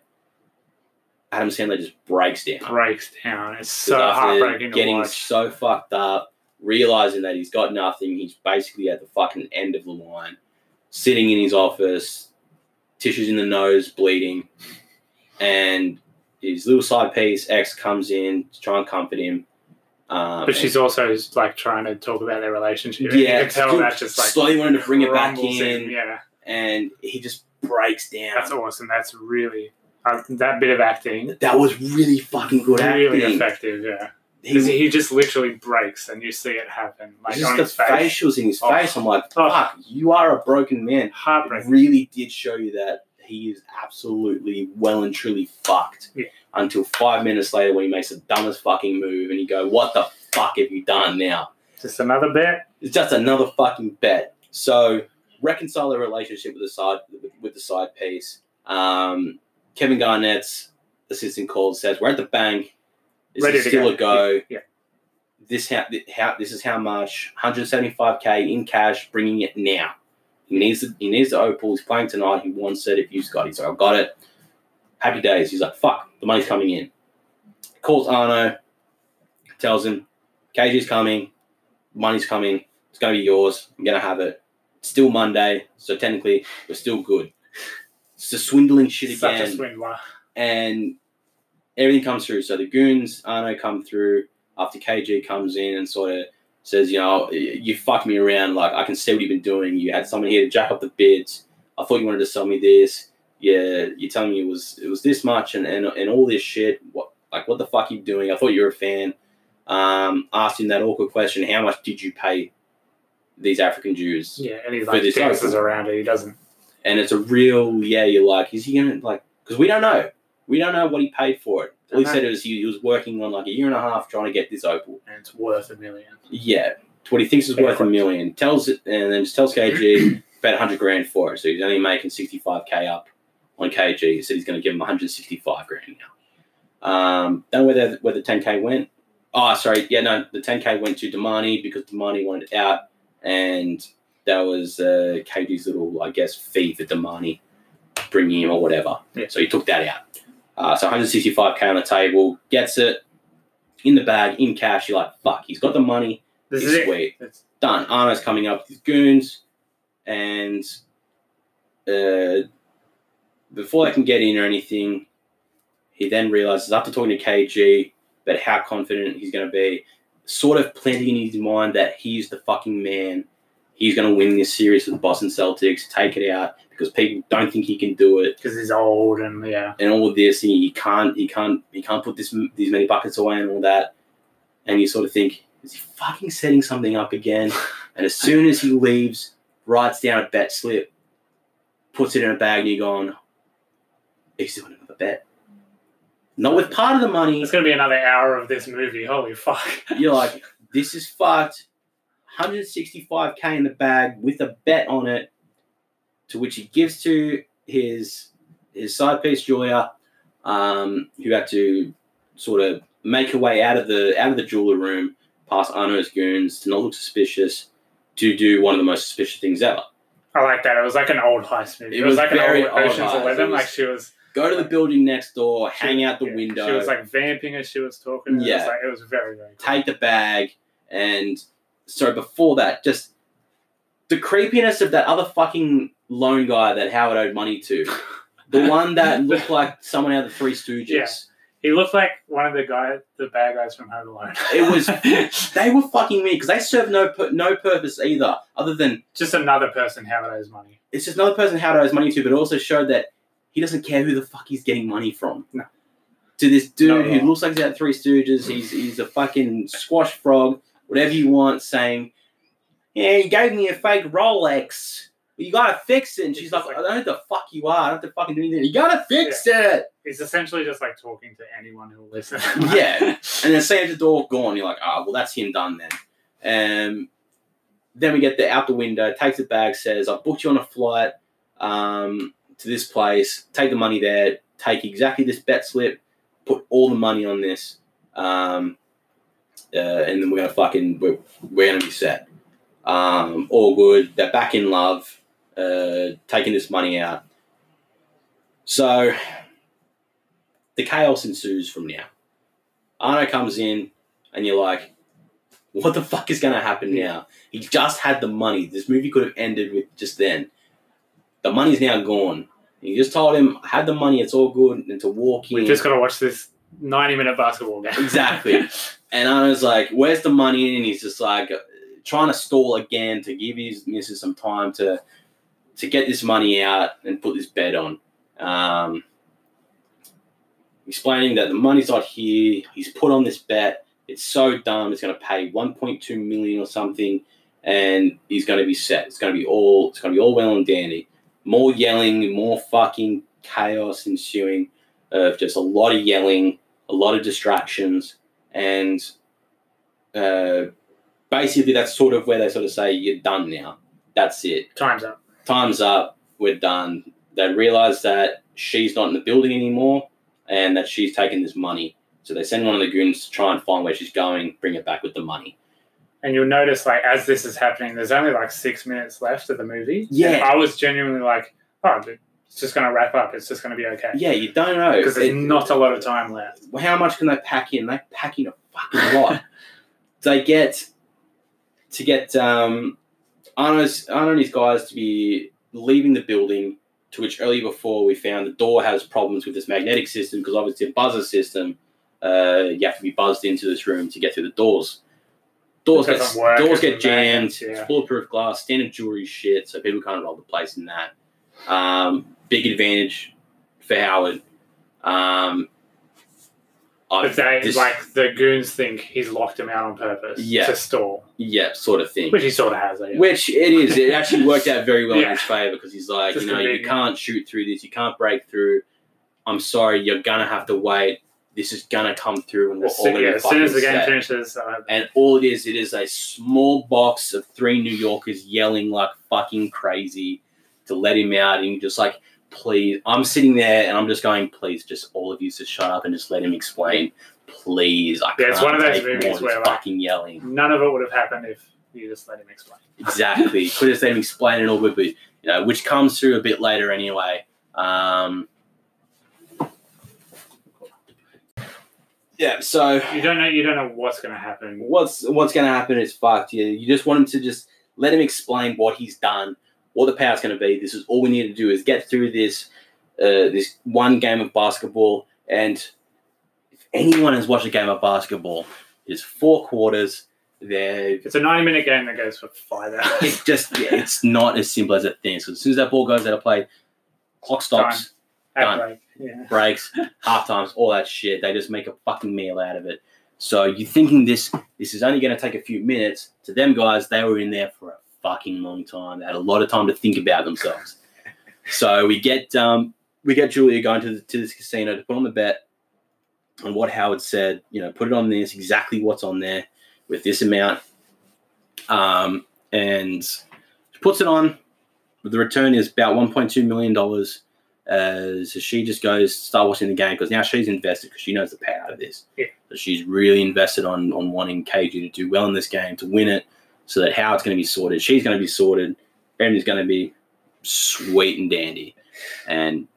S1: Adam Sandler just breaks down.
S2: breaks down. It's so heartbreaking to
S1: getting so fucked up, realizing that he's got nothing, he's basically at the fucking end of the line, sitting in his office, tissues in the nose, bleeding, and his little side piece ex comes in to try and comfort him. Um,
S2: But she's also like trying to talk about their relationship.
S1: Yeah,
S2: you can tell that just like
S1: slowly wanting to bring it back
S2: crumbles
S1: in,
S2: Yeah,
S1: and he just breaks down.
S2: that's awesome. That's really uh, that bit of acting.
S1: that was really fucking good
S2: really
S1: acting.
S2: effective. Yeah,
S1: He,
S2: he just literally breaks, and you see it happen like
S1: just
S2: on
S1: the
S2: his face.
S1: facials in his
S2: Oh.
S1: face. I'm like,
S2: Oh.
S1: fuck, you are a broken man. It
S2: Heartbreaking.
S1: really did show you that he is absolutely well and truly fucked.
S2: Yeah.
S1: Until five minutes later, when he makes the dumbest fucking move, and you go, "What the fuck have you done now?"
S2: Just another bet.
S1: It's just another fucking bet. So reconcile the relationship with the side with the side piece. Um, Kevin Garnett's assistant calls says, "We're at the bank. Is
S2: Ready
S1: still
S2: go.
S1: a go?"
S2: Yeah.
S1: this how, how this is how much 175k in cash, bringing it now. He needs the, he needs the opal. He's playing tonight. He wants it. If you've got, it. like, I've got it. Happy days. He's like, fuck, the money's coming in. Calls Arno, tells him, KG's coming, money's coming. It's gonna be yours. I'm gonna have it. It's still Monday, so technically we're still good. It's the swindling shit
S2: Such
S1: again
S2: a swindler.
S1: and everything comes through. So the goons, Arno, come through after KG comes in and sort of says, you know, you fucked me around. Like I can see what you've been doing. You had someone here to jack up the bids. I thought you wanted to sell me this. Yeah, you're telling me it was it was this much and and, and all this shit. What like what the fuck are you doing? I thought you were a fan. Um, asked him that awkward question: How much did you pay these African Jews?
S2: Yeah, and he like dances around it. He doesn't.
S1: and it's a real yeah. You're like, is he gonna like? Because we don't know. We don't know what he paid for it. All he said is he, he was working on like a year and a half trying to get this opal.
S2: And it's worth a million.
S1: Yeah, what he thinks is worth a million. Tells it and then just tells KG [clears throat] about hundred grand for it. So he's only making sixty five k up on KG. He said he's going to give him one hundred sixty five grand now. Um, don't know where the, where the ten k went. Oh, sorry. Yeah, no, the ten k went to Demany because Demany wanted it out, and that was uh, KG's little, I guess, fee for Demany bringing him or whatever.
S2: Yeah.
S1: So he took that out. Uh, so 165k on the table, gets it in the bag, in cash. You're like, fuck, he's got the money,
S2: This is it.
S1: sweet.
S2: It's,
S1: Done. Arno's coming up with his goons, and uh, before they can get in or anything, he then realizes after talking to KG about how confident he's going to be, sort of planting in his mind that he's the fucking man. He's going to win this series with the Boston Celtics, take it out because people don't think he can do it
S2: because he's old and yeah.
S1: and all of this, and he can't, he can't, he can't put this these many buckets away and all that. And you sort of think, is he fucking setting something up again? [laughs] And as soon as he leaves, writes down a bet slip, puts it in a bag, and you're going, he's doing another bet. Not with part of the money.
S2: It's gonna be another hour of this movie. Holy fuck! [laughs]
S1: You're like, this is fucked. 165k in the bag with a bet on it, to which he gives to his his side piece Julia, um, who had to sort of make her way out of the out of the jeweler room, past Arno's goons, to not look suspicious, to do one of the most suspicious things ever.
S2: I like that. It was like an old heist movie.
S1: It
S2: It, was,
S1: was
S2: like an old
S1: old
S2: Ocean's. Eleven. like she was
S1: Go to the building next door,
S2: she-
S1: hang out the
S2: yeah,
S1: window.
S2: She was like vamping as she was talking. It
S1: Yeah.
S2: was like it was very very. Cool.
S1: take the bag and so before that just the creepiness of that other fucking loan guy that howard owed money to the [laughs] one that looked like someone out of the three stooges
S2: Yeah. He looked like one of the guy, the bad guys from Home Alone.
S1: It was- [laughs] they were fucking me because they serve no pu- no purpose either other than
S2: just another person Howard owes money.
S1: it's just another person howard owes money to but it also showed that he doesn't care who the fuck he's getting money from
S2: No.
S1: to this dude
S2: at
S1: who
S2: all.
S1: looks like he's out of three stooges he's he's a fucking squash frog whatever you want saying yeah he gave me a fake rolex you gotta fix it and she's like i don't know who the fuck you are i don't have to fucking do anything you gotta fix it
S2: It's essentially just like talking to anyone who'll listen. [laughs]
S1: Yeah. [laughs] and then Sam's the door gone. You're like, ah, well, that's him done then. Um, then we get the out the window, takes the bag, says, I've booked you on a flight um, to this place. Take the money there. Take exactly this bet slip. Put all the money on this. Um, uh, and then we're gonna fucking we're, we're gonna be set. Um, all good. They're back in love. Uh, taking this money out. So the chaos ensues from now. Arno comes in, and you're like, what the fuck is going to happen now? He just had the money. This movie could have ended with just then. The money's now gone. You just told him, I had the money, it's all good, and to walk in.
S2: We've just got to watch this ninety-minute basketball game.
S1: Exactly. [laughs] And Arno's like, "Where's the money?" And he's just like trying to stall again to give his missus some time to to get this money out and put this bet on. Um, explaining that the money's not here. He's put on this bet. It's so dumb. It's going to pay 1.2 million or something, and he's going to be set. It's going to be all. It's going to be all well and dandy. More yelling, more fucking chaos ensuing of just a lot of yelling, a lot of distractions, and uh, basically that's sort of where they sort of say you're done now. That's it.
S2: Time's up.
S1: Time's up. We're done. They realize that she's not in the building anymore, and that she's taken this money So they send one of the goons to try and find where she's going, bring it back with the money.
S2: And you'll notice, like, as this is happening, there's only like six minutes left of the movie.
S1: Yeah.
S2: And I was genuinely like, oh, it's just going to wrap up. It's just going to be okay.
S1: Yeah, you don't know.
S2: Because there's
S1: It-
S2: not a lot of time left.
S1: well, how much can they pack in? They pack in a fucking lot. [laughs] they get to get um, Arno's, Arno and his guys to be leaving the building. To which earlier before we found the door has problems with this magnetic system because obviously a buzzer system. Uh, you have to be buzzed into this room to get through the doors. Doors get doors get jammed.
S2: magnets, yeah.
S1: It's bulletproof glass, standard jewelry shit, so people can't roll the place in that. Um, big advantage for Howard. Um,
S2: But they,
S1: this-
S2: like, the goons think he's locked him out on purpose
S1: Yeah.
S2: to stall,
S1: yeah, sort of thing.
S2: which he sort of has. I guess.
S1: Which it is. It actually worked out very well in [laughs]
S2: Yeah.
S1: his favor because he's like,
S2: Just
S1: you know, you
S2: convenient.
S1: can't shoot through this. You can't break through. I'm sorry, you're gonna have to wait. This is gonna come through, and we're
S2: As
S1: all
S2: soon,
S1: gonna
S2: yeah,
S1: be
S2: as soon as the game
S1: set.
S2: finishes, uh,
S1: And all it is, it is a small box of three New Yorkers yelling like fucking crazy to let him out. And you're just like, please. I'm sitting there and I'm just going, please, just all of you just shut up and just let him explain. Please. I
S2: Yeah,
S1: can't
S2: it's one of those
S1: take
S2: movies
S1: more
S2: where, like-
S1: fucking yelling.
S2: none of it would have happened if you just let him explain.
S1: Exactly. Could have let him explain it all, but, but, you know, which comes through a bit later anyway. Um, yeah, so
S2: You don't know. You don't know what's going to happen.
S1: what's what's going to happen is fucked. You, you just want him to just let him explain what he's done, what the power's going to be. This is all we need to do is get through this uh, this one game of basketball. And if anyone has watched a game of basketball, it's four quarters. They're
S2: It's a ninety-minute game that goes for five hours. [laughs]
S1: it's just yeah, it's not as simple as it thinks. As soon as that ball goes out of play, clock stops, Done.
S2: break, Yeah.
S1: breaks, [laughs] half times, all that shit. They just make a fucking meal out of it. So you're thinking this this is only going to take a few minutes. To them guys, they were in there for a fucking long time. They had a lot of time to think about themselves. so we get um, we get Julia going to the, to this casino to put on the bet on what Howard said. You know, put it on this exactly what's on there with this amount, um, and she puts it on. The return is about 1.2 million dollars. Uh, so she just goes start watching the game because now she's invested because she knows the power of this.
S2: Yeah.
S1: So she's really invested on on wanting KG to do well in this game to win it, so that Howard's going to be sorted. She's going to be sorted. Everything's going to be sweet and dandy. And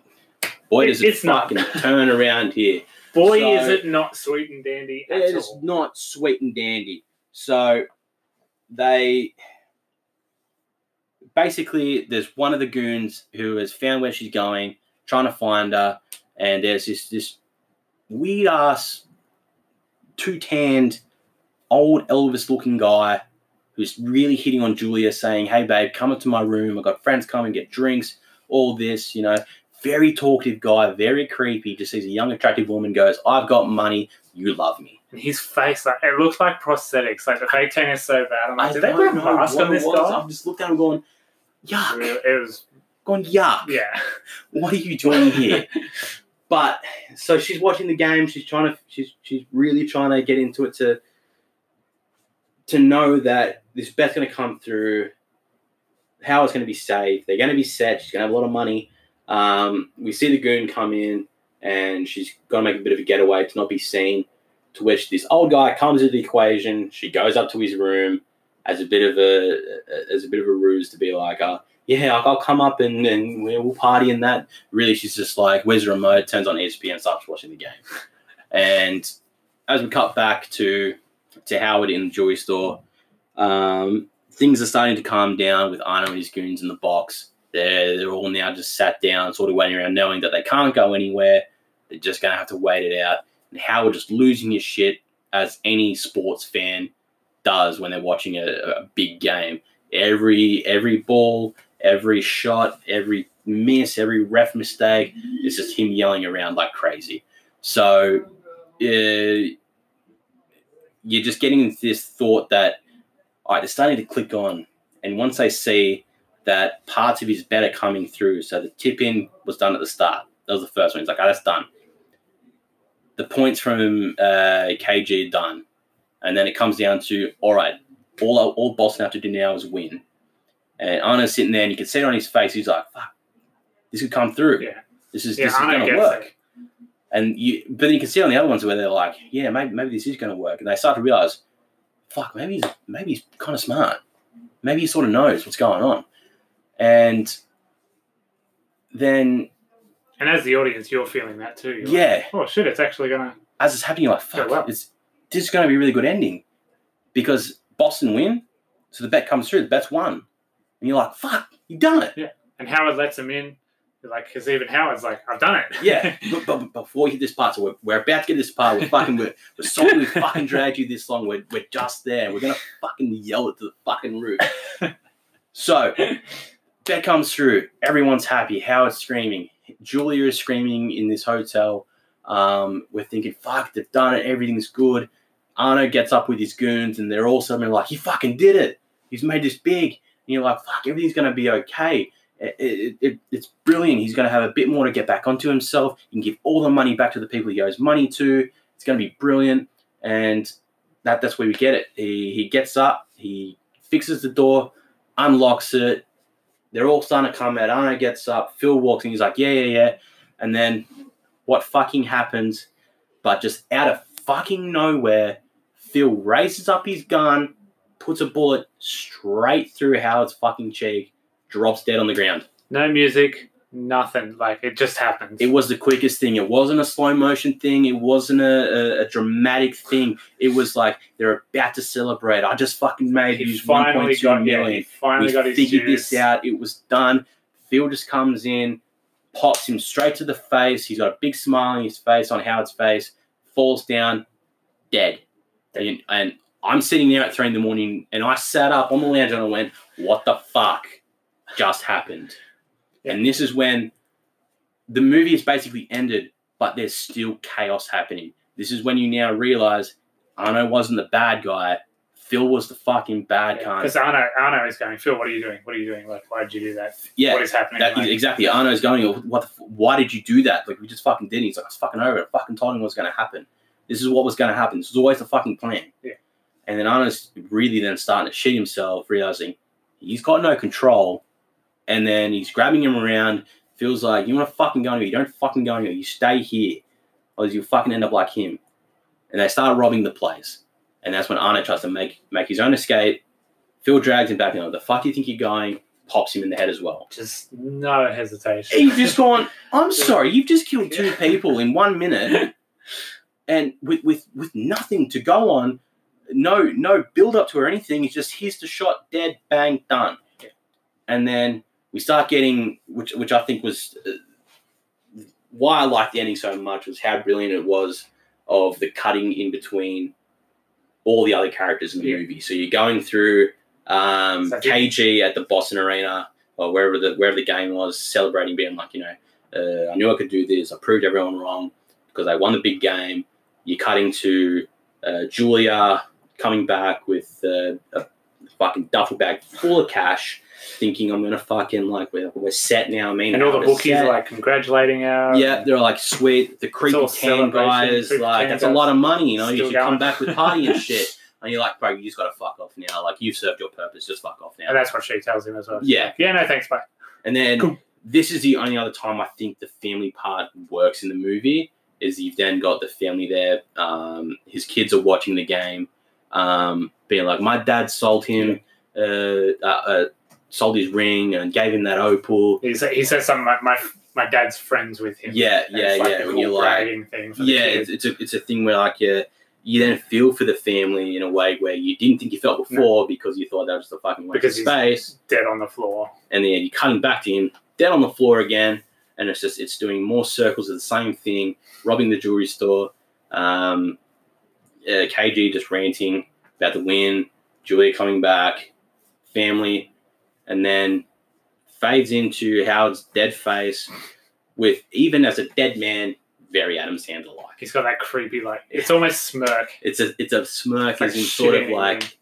S1: boy,
S2: It-
S1: does it
S2: it's not.
S1: fucking turn around here.
S2: Boy,
S1: So-
S2: is it not sweet and dandy
S1: It is
S2: all.
S1: not sweet and dandy. So they basically there's one of the goons who has found where she's going, trying to find her, and there's this this weird ass two tanned old Elvis looking guy who's really hitting on Julia, saying, Hey babe, come into my room. I've got friends coming, get drinks, all this, you know. Very talkative guy, very creepy. Just sees a young, attractive woman, goes, I've got money, you love me.
S2: And his face, like it looks like prosthetics. Like the fake tan is so bad. I'm like, did they put a mask on this guy?
S1: I've just looked at him going, yuck.
S2: It was,
S1: Going, yuck.
S2: yeah. [laughs]
S1: What are you doing here? but so she's watching the game. She's trying to. She's she's really trying to get into it to to know that this bet's going to come through. Howard's going to be safe. They're going to be set. She's going to have a lot of money. Um, we see the goon come in, and she's going to make a bit of a getaway to not be seen. To which this old guy comes into the equation. She goes up to his room as a bit of a as a bit of a ruse to be like, uh, yeah, I'll, come up and, and we'll party in that. Really, she's just like, where's the remote? Turns on ESPN and starts watching the game. [laughs] And as we cut back to to Howard in the jewelry store, um, things are starting to calm down with Arno and his goons in the box. They're, they're all now just sat down, sort of waiting around, knowing that they can't go anywhere. They're just going to have to wait it out. And Howard just losing his shit, as any sports fan does when they're watching a, a big game. Every every ball, every shot, every miss, every ref mistake, it's just him yelling around like crazy. So uh, you're just getting this thought that, all right, they're starting to click on. And once they see that parts of his bet are coming through, so the tip in was done at the start. That was the first one. He's like, oh, that's done. The points from uh, KG are done. And then it comes down to, all right, all, all Boston have to do now is win. And Arno's sitting there, and you can see it on his face. He's like, "Fuck, this could come through.
S2: Yeah.
S1: This is
S2: Yeah,
S1: this is going to work."
S2: it.
S1: And you, but then you can see on the other ones where they're like, yeah, maybe maybe this is going to work, and they start to realize, fuck, maybe he's maybe he's kind of smart, maybe he sort of knows what's going on, and then
S2: And as the audience, you're feeling that too. You're like,
S1: yeah,
S2: oh shit! It's actually gonna.
S1: as it's happening, you're like, fuck,
S2: well.
S1: it's, this is going to be a really good ending because Boston win, so the bet comes through, the bet's won, and you're like, fuck, you done it. Yeah.
S2: And Howard lets him in. Like, because even Howard's like, I've done it.
S1: Yeah, [laughs] but, but, before we hit this part, so we're, we're about to get this part. We're fucking, we're, we're sorry we fucking dragged you this long. We're, we're just there. We're gonna fucking yell it to the fucking roof. So, bet comes through. Everyone's happy. Howard's screaming. Julia is screaming in this hotel. Um, we're thinking, fuck, they've done it. Everything's good. Arno gets up with his goons, and they're all suddenly like, he fucking did it. He's made this big. And you're like, fuck, everything's gonna be okay. It, it, it, it's brilliant. He's going to have a bit more to get back onto himself. He can give all the money back to the people he owes money to. It's going to be brilliant. And that, that's where we get it. He, he gets up, he fixes the door, unlocks it. They're all starting to come out. Arno gets up. Phil walks in. He's like, yeah, yeah, yeah. And then what fucking happens? But just out of fucking nowhere, Phil raises up his gun, puts a bullet straight through Howard's fucking cheek, drops dead on the ground.
S2: No music, nothing. Like it just happens.
S1: It was the quickest thing. It wasn't a slow motion thing. It wasn't a, a, a dramatic thing. It was like they're about to celebrate. I just fucking made
S2: he
S1: these
S2: finally
S1: 1.2
S2: got. Yeah,
S1: million.
S2: he finally
S1: we
S2: got his
S1: figured this out. It was done. Phil just comes in, pops him straight to the face. He's got a big smile on his face, on Howard's face, falls down, dead. And, and I'm sitting there at three in the morning, and I sat up on the lounge and I went, "What the fuck just happened?" And this is when the movie is basically ended, but there's still chaos happening. This is when you now realize Arno wasn't the bad guy. Phil was the fucking bad guy.
S2: Because Arno, Arno is going, Phil, what are you doing? What are you doing? Like, why did you do that?
S1: Yeah,
S2: What is happening?
S1: That,
S2: Like,
S1: exactly. Arno's going, what the, why did you do that? Like, we just fucking did. it." He's like, I was fucking over it. I fucking told him what was going to happen. This is what was going to happen. This was always the fucking plan.
S2: Yeah.
S1: And then Arno's really then starting to shit himself, realizing he's got no control. And then he's grabbing him around, feels like, you want to fucking go anywhere. You don't fucking go anywhere. You stay here, or you'll fucking end up like him. And they start robbing the place. And that's when Arno tries to make make his own escape. Phil drags him back and, like, the fuck do you think you're going? Pops him in the head as well.
S2: just no hesitation.
S1: You've just [laughs] gone, I'm sorry, you've just killed two people in one minute [laughs] and with, with, with nothing to go on, no no build up to or anything. It's just here's the shot, dead, bang, done.
S2: Yeah.
S1: And then we start getting, which which I think was uh, why I liked the ending so much was how brilliant it was of the cutting in between all the other characters in the
S2: Yeah.
S1: movie. So you're going through um,
S2: So
S1: KG at the Boston Arena or wherever the wherever the game was, celebrating, being like, you know, uh, I knew I could do this. I proved everyone wrong because I won the big game. You're cutting to uh, Julia coming back with uh, a fucking duffel bag full of cash, thinking I'm gonna fucking like we're, we're set now. I mean,
S2: and all the bookies
S1: set.
S2: are like congratulating her.
S1: Yeah, they're like sweet. The creepy tan guy is like that's a lot of money. You know, you should
S2: going.
S1: come back with party and [laughs] shit. And you're like, bro, you just gotta fuck off now. Like you've served your purpose. Just fuck off now.
S2: And that's what she tells him as well.
S1: Yeah.
S2: like, yeah, no thanks, bye.
S1: And then
S2: Cool.
S1: this is the only other time I think the family part works in the movie. Is you've then got the family there. Um, his kids are watching the game, um, being like, "My dad sold him, uh, uh, uh, sold his ring, and gave him that opal."
S2: He, said, he says something like, my, my dad's friends with him.
S1: Yeah, yeah,
S2: like
S1: yeah. When you're like, yeah, it's, it's a it's a thing where like you you then feel for the family in a way where you didn't think you felt before because you thought that was the fucking waste
S2: Because
S1: of
S2: he's-
S1: space,
S2: dead on the floor.
S1: and then you're cutting back to him dead on the floor again, and it's just it's doing more circles of the same thing, robbing the jewelry store, um, uh, KG just ranting about the win, Julia coming back, family, and then fades into Howard's dead face with even as a dead man, very Adam Sandler like.
S2: He's got that creepy, like, it's almost smirk.
S1: It's a it's a smirk,
S2: Like
S1: as in sort of like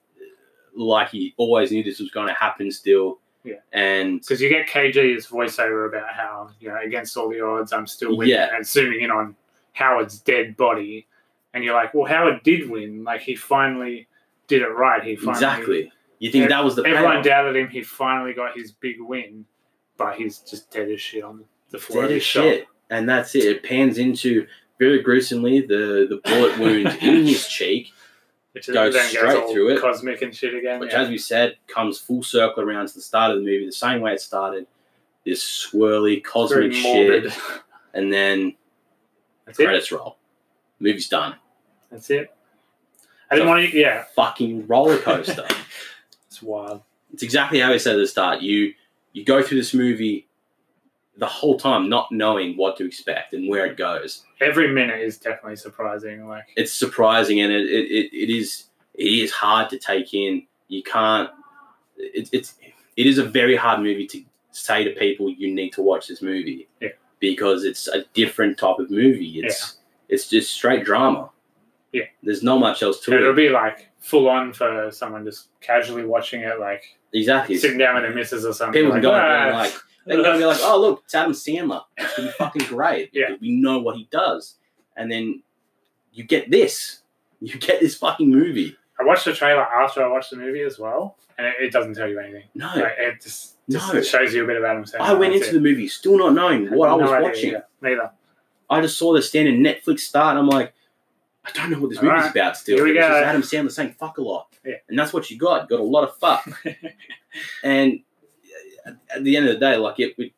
S1: like he always knew this was going to happen still.
S2: Yeah.
S1: And
S2: Because you get KG's voiceover about how, you know, against all the odds, I'm still winning.
S1: Yeah.
S2: And zooming in on Howard's dead body. And you're like, well, Howard did win. Like, he finally did it right. He finally,
S1: exactly, you think that was the
S2: Everyone
S1: payoff.
S2: doubted him. He finally got his big win. But he's just dead as shit on the floor
S1: dead as shit, and that's it. It pans into very gruesomely. The the bullet [laughs] wound in his cheek,
S2: Which
S1: Goes straight through it.
S2: cosmic and shit again.
S1: which,
S2: yeah.
S1: as we said, comes full circle around to the start of the movie, the same way it started. This swirly cosmic shit, and then
S2: That's it.
S1: credits roll. Movie's done.
S2: That's it. I didn't want to. Yeah,
S1: Fucking roller coaster. [laughs]
S2: it's wild.
S1: it's exactly how we said at the start. You you go through this movie the whole time not knowing what to expect and where it goes.
S2: Every minute is definitely surprising. Like
S1: It's surprising and it it, it, it is it is hard to take in. You can't. It, it's it is a very hard movie to say to people you need to watch this movie.
S2: Yeah.
S1: Because it's a different type of movie. It's it's just straight drama.
S2: Yeah.
S1: There's not much else to it.
S2: It'll be like full on for someone just casually watching it, like
S1: Exactly.
S2: sitting down with their missus or something.
S1: People can
S2: like,
S1: go
S2: "Ah."
S1: and like They're gonna be like, oh look, it's Adam Sandler. It's gonna be fucking great. [laughs]
S2: Yeah.
S1: We know what he does. And then you get this. [laughs] You get this fucking movie.
S2: I watched the trailer after I watched the movie as well, and it, it doesn't tell you anything.
S1: No.
S2: Like, it just, just
S1: No.
S2: shows you a bit of Adam Sandler.
S1: I went into the movie still not knowing what I was
S2: No idea,
S1: watching.
S2: yeah. Neither.
S1: I just saw the standard Netflix start and I'm like, I don't know what this
S2: All
S1: movie's
S2: right.
S1: about still.
S2: Here we
S1: It's just
S2: go.
S1: Adam Sandler saying fuck a lot.
S2: Yeah.
S1: And that's what you got. Got a lot of fuck. [laughs] and at- at the end of the day, like it, it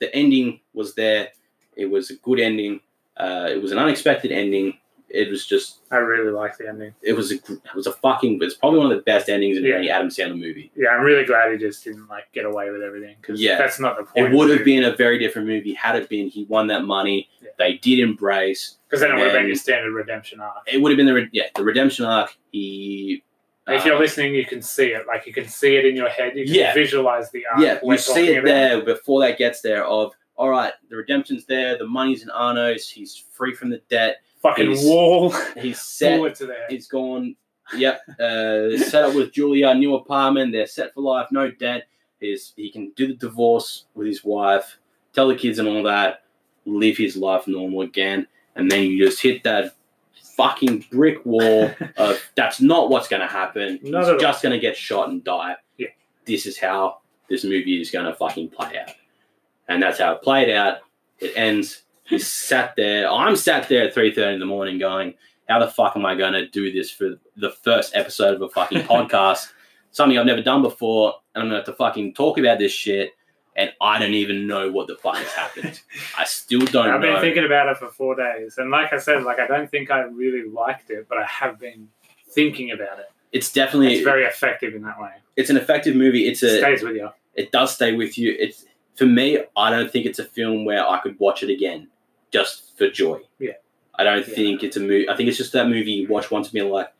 S1: the ending was there. It was a good ending. Uh, it was an unexpected ending. It was just
S2: I really like the ending.
S1: it was a it was a fucking it's probably one of the best endings in
S2: Yeah.
S1: any Adam Sandler movie.
S2: Yeah, I'm really glad he just didn't like get away with everything because
S1: Yeah.
S2: that's not the point.
S1: It would have been a very different movie had it been he won that money.
S2: Yeah.
S1: They did embrace.
S2: because then it would have been your standard redemption arc.
S1: It would have been the re- yeah the redemption arc. He
S2: if you're
S1: um,
S2: listening, you can see it. Like you can see it in your head. You can
S1: Yeah.
S2: visualize the arc.
S1: yeah, you see it
S2: about.
S1: there before that gets there. Of all right, the redemption's there. The money's in Arno's. He's free from the debt.
S2: Fucking
S1: He's
S2: wall.
S1: He's [laughs] set.
S2: Bullet to head.
S1: He's gone. Yep. Uh, set up with Julia, new apartment. They're set for life. No debt. He's, he can do the divorce with his wife, tell the kids and all that, live his life normal again, and then you just hit that fucking brick wall [laughs] of that's not what's going to happen.
S2: Not
S1: He's just going to get shot and die.
S2: Yeah.
S1: This is how this movie is going to fucking play out, and that's how it played out. It ends. Sat there. I'm sat there at three thirty in the morning, going, "How the fuck am I going to do this for the first episode of a fucking [laughs] podcast? Something I've never done before, and I'm going to have to fucking talk about this shit." And I don't even know what the fuck has happened. I still don't
S2: I've
S1: know.
S2: been thinking about it for four days, and like I said, like I don't think I really liked it, but I have been thinking about it.
S1: it's definitely
S2: It's very effective in that way.
S1: it's an effective movie. It's a
S2: Stays with you.
S1: it does stay with you. It's for me. I don't think it's a film where I could watch it again just for joy.
S2: Yeah.
S1: I don't
S2: Yeah.
S1: think it's a movie. I think it's just that movie you watch once and be like,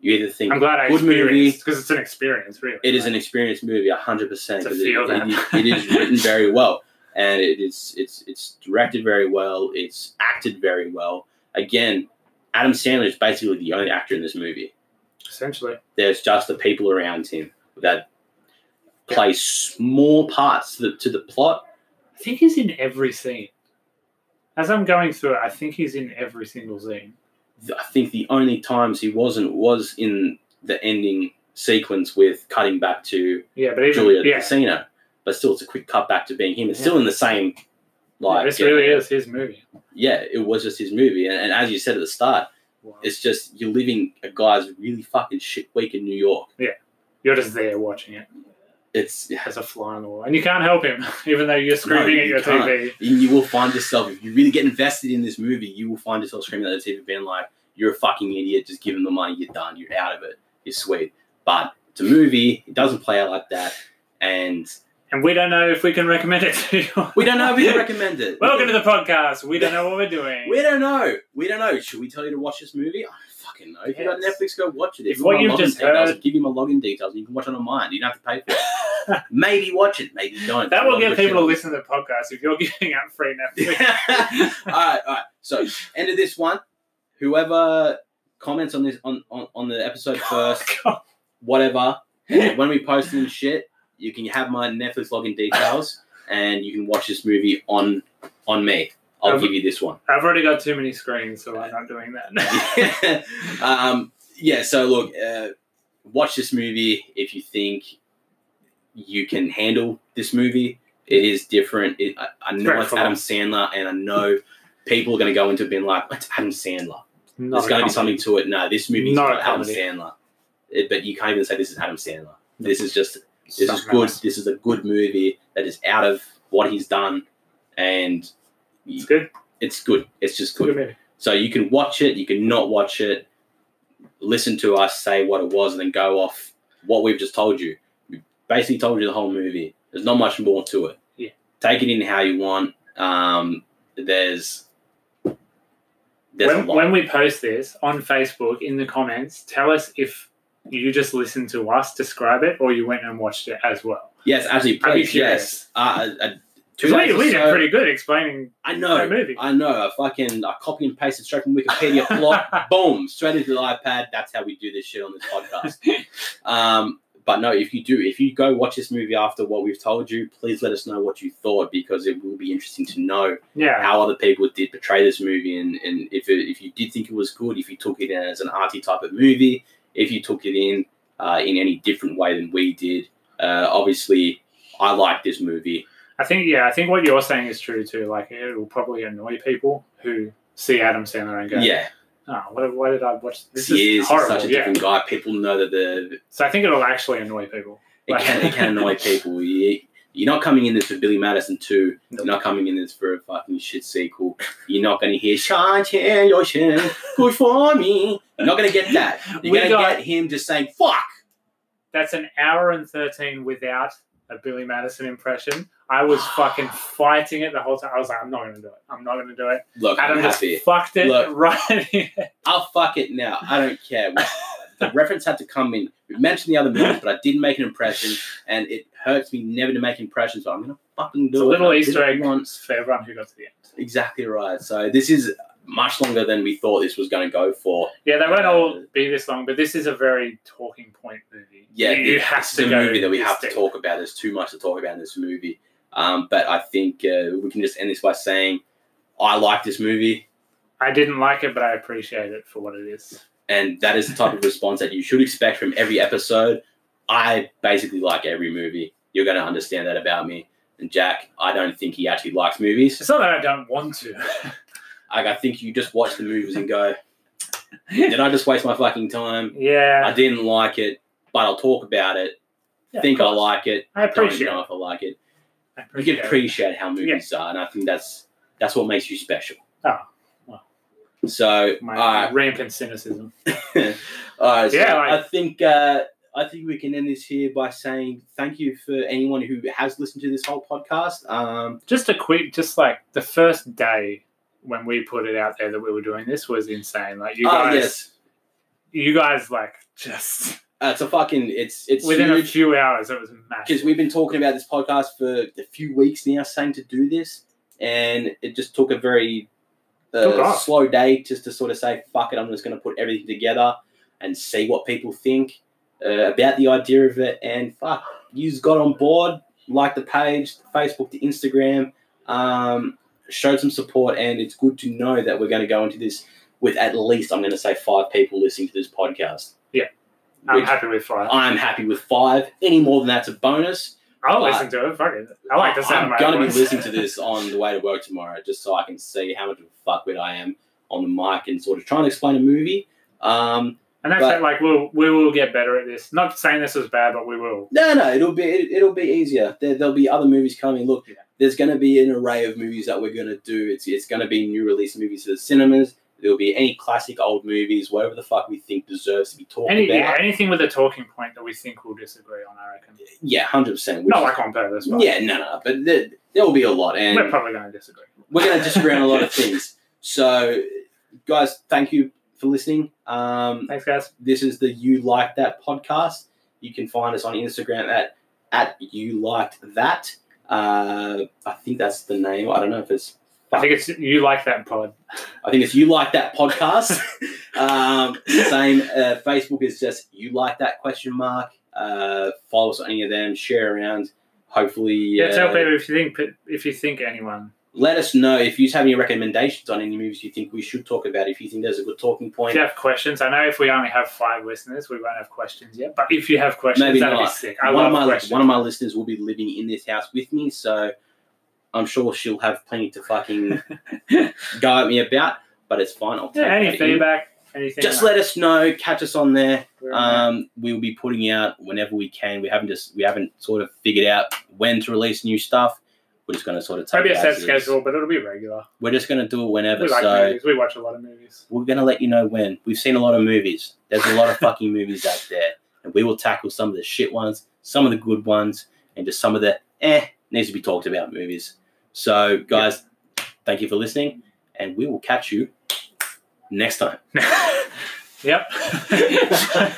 S1: you either think
S2: I'm glad I
S1: good movie.
S2: because it's an experience, really.
S1: It is
S2: Like,
S1: an experience movie, hundred percent.
S2: It's a
S1: It, it, it is [laughs] written very well, and it is it's it's directed very well. It's acted very well. Again, Adam Sandler is basically the only actor in this movie.
S2: essentially.
S1: There's just the people around him that play small parts to the, to the plot.
S2: I think he's in every scene. As I'm going through it, I think he's in every single scene.
S1: I think the only times he wasn't was in the ending sequence with cutting back to
S2: Yeah, but even
S1: Julia
S2: yeah,
S1: casino, but still it's a quick cut back to being him. It's still in the same
S2: yeah,
S1: like
S2: this
S1: uh,
S2: really is his movie.
S1: yeah, it was just his movie. And, and as you said at the start, it's just you're living a guy's really fucking shit week in New York.
S2: Yeah, you're just there watching it
S1: It's
S2: has a fly on the wall, and you can't help him, [laughs] even though you're screaming
S1: you
S2: at your
S1: can't.
S2: TV.
S1: you you will find yourself if you really get invested in this movie, you will find yourself screaming at the TV, being like, "You're a fucking idiot! Just give him the money. You're done. You're out of it. You're sweet." But it's a movie. It doesn't play out like that, and
S2: And we don't know if we can recommend it to you.
S1: we don't know if we can recommend it. [laughs]
S2: Welcome to the podcast. We don't know what we're doing.
S1: We don't know. We don't know. Should we tell you to watch this movie? Fucking know. If you got
S2: Yes.
S1: Netflix, go watch it.
S2: If
S1: you
S2: what you've just
S1: details,
S2: heard-
S1: give you my login details. and You can watch it on mine. You don't have to pay for it. [laughs] maybe watch it. Maybe don't.
S2: that will get people to listen to the podcast if you're [laughs] giving out free Netflix. [laughs]
S1: all right, all right. So end of this one. Whoever comments on this on, on, on the episode first, oh whatever. when we post and shit, you can have my Netflix login details, and you can watch this movie on on me. I'll
S2: Um,
S1: give you this one.
S2: I've already got too many screens, so I'm not doing that. [laughs]
S1: um, yeah. So look, uh, watch this movie if you think you can handle this movie. It is different. It, I, I know it's Adam. Sandler, and I know people are going to go into it being like, "It's Adam Sandler."
S2: Not
S1: There's going to be something to it. No, this movie's
S2: Not a
S1: not Adam. Sandler. It- but you can't even say this is Adam Sandler. This is just this is good. This is a good movie that is out of what he's done, and
S2: It's good.
S1: it's good. It's just good.
S2: good.
S1: So you can watch it, you can not watch it, listen to us say what it was, and then go off what we've just told you. We basically told you the whole movie. There's not much more to it.
S2: Yeah.
S1: Take it in how you want. Um, there's
S2: When, when we post this on Facebook in the comments, tell us if you just listened to us describe it or you went and watched it as well.
S1: yes, actually, please, yes. Uh, uh, two
S2: we, we did pretty good explaining
S1: I know.
S2: movie.
S1: I know. I fucking I copy and pasted straight from Wikipedia [laughs] plot. boom, straight into the iPad. That's how we do this shit on this podcast. [laughs] um, but no, if you do, if you go watch this movie after what we've told you, please let us know what you thought because it will be interesting to know
S2: yeah.
S1: how other people did portray this movie and, and if it, if you did think it was good, if you took it in as an arty type of movie, if you took it in uh, in any different way than we did. Uh, obviously, I like this movie.
S2: I think yeah, I think what you're saying is true too. Like it will probably annoy people who see Adam Sandler and go,
S1: Yeah,
S2: "Oh, why, why did I watch this?
S1: he
S2: is
S1: is
S2: horrible."
S1: such a
S2: yeah.
S1: different guy. People know that the
S2: So I think it'll actually annoy people.
S1: it can it can annoy [laughs] people. You, you're not coming in this for Billy Madison 2.
S2: Nope.
S1: You're not coming in this for a fucking shit sequel. You're not going to hear Shine Chen Yoshin, good for me. You're not going to get that. [laughs] You're
S2: We
S1: going to
S2: got-
S1: get him just saying, fuck.
S2: That's an hour and thirteen without a Billy Madison impression. I was fucking fighting it the whole time. I was like, I'm not going to do it. I'm not going to do it.
S1: Look,
S2: Adam
S1: I'm
S2: just
S1: happy.
S2: fucked it
S1: Look.
S2: right here.
S1: I'll fuck it now. I don't care. the reference had to come in. We mentioned the other movies, but I didn't make an impression, and it hurts me never to make impressions, but I'm going to fucking do
S2: It's a little Easter egg
S1: once.
S2: for everyone who got to the end.
S1: Exactly right. So this is much longer than we thought this was going to go for.
S2: Yeah, they won't um, all be this long, but this is a very talking point movie.
S1: Yeah,
S2: you,
S1: it-
S2: have to
S1: a
S2: go
S1: movie that we have to talk about. There's too much to talk about in this movie. Um, but I think uh, we can just end this by saying I like this movie,
S2: I didn't like it, but I appreciate it for what it is.
S1: and that is the type of response that you should expect from every episode. I basically like every movie. You're going to understand that about me. And Jack, I don't think he actually likes movies.
S2: It's not that I don't want to. [laughs]
S1: Like, I think you just watch the movies and go, [laughs] "Did I just waste my fucking time?
S2: Yeah.
S1: I didn't like it, but I'll talk about it.
S2: yeah,
S1: think I like it.
S2: I appreciate Don't
S1: know
S2: it.
S1: if I like it."
S2: I
S1: you can appreciate how movies are, and I think that's that's what makes you special.
S2: Oh, well.
S1: So,
S2: my
S1: all
S2: rampant cynicism.
S1: right, [laughs] all right. So
S2: Yeah, like-
S1: I think uh, I think we can end this here by saying thank you for anyone who has listened to this whole podcast. Um,
S2: Just a quick, just like the first day when we put it out there that we were doing this was insane. Like you
S1: oh,
S2: guys,
S1: yes,
S2: you guys like just
S1: uh, it's a fucking it's it's
S2: within a few hours it was
S1: because we've been talking about this podcast for a few weeks now, saying to do this, and it just took a very uh, slow day just to sort of say, "Fuck it," I'm just going to put everything together and see what people think uh, about the idea of it. And fuck, you got on board, like the page, Facebook, the Instagram, um, showed some support, and it's good to know that we're going to go into this with at least, I'm going to say, five people listening to this podcast.
S2: Yeah. I'm happy with five.
S1: I'm happy with five. Any more than that's a bonus.
S2: I'll
S1: but-
S2: listen to it. Fuck it. I like the sound
S1: I'm
S2: of my
S1: going to be listening to this [laughs] on the way to work tomorrow, just so I can see how much of a fuckwit I am on the mic and sort of trying to explain a movie. Um,
S2: And that's
S1: But-
S2: it, like we'll we will get better at this. Not saying this is bad, but we will.
S1: no, no, it'll be it, it'll be easier. There, there'll be other movies coming. Look,
S2: Yeah.
S1: there's going to be an array of movies that we're going to do. It's it's going to be new release movies to the cinemas. There'll be any classic old movies, whatever the fuck we think deserves to be talked
S2: Any,
S1: about.
S2: yeah, anything with a talking point that we think we'll disagree on, I reckon.
S1: Yeah, hundred percent.
S2: Not like on purpose, but
S1: yeah, no, no, but there, there will be a lot, and
S2: we're probably going to disagree.
S1: we're going to disagree on a lot of [laughs] things. So, guys, thank you for listening. Um,
S2: Thanks, guys.
S1: this is the You Liked That podcast. You can find us on Instagram at at You Liked That. Uh, I think that's the name. I don't know if it's.
S2: I think it's you like that pod.
S1: I think it's You Liked That podcast. [laughs] um, same. Uh, Facebook is just You Liked That question mark. Uh, follow us on any of them. Share around. Hopefully,
S2: Yeah,
S1: uh,
S2: tell people if you think if you think anyone.
S1: let us know if you have any recommendations on any movies you think we should talk about. If you think there's a good talking point.
S2: If you have questions, I know if we only have five listeners, we won't have questions yet. But if you have questions,
S1: Maybe
S2: that'd be
S1: not.
S2: sick. I
S1: one of my
S2: questions.
S1: one of my listeners will be living in this house with me, so I'm sure she'll have plenty to fucking [laughs] go at me about, but it's fine. I'll take
S2: Yeah, any
S1: that in.
S2: feedback? Anything?
S1: Just
S2: like-
S1: let us know. Catch us on there. Um, we'll be putting out whenever we can. We haven't just we haven't sort of figured out when to release new stuff. We're just going to sort of take
S2: Maybe a
S1: it
S2: set
S1: it
S2: schedule, but it'll be regular.
S1: We're just going to do it whenever.
S2: We like
S1: so
S2: movies. We watch a lot of movies.
S1: we're going to let you know when. We've seen a lot of movies. There's a lot of fucking movies out there, and we will tackle some of the shit ones, some of the good ones, and just some of the eh needs to be talked about movies. So, guys, thank you for listening, and we will catch you next time. [laughs]
S2: yep. [laughs]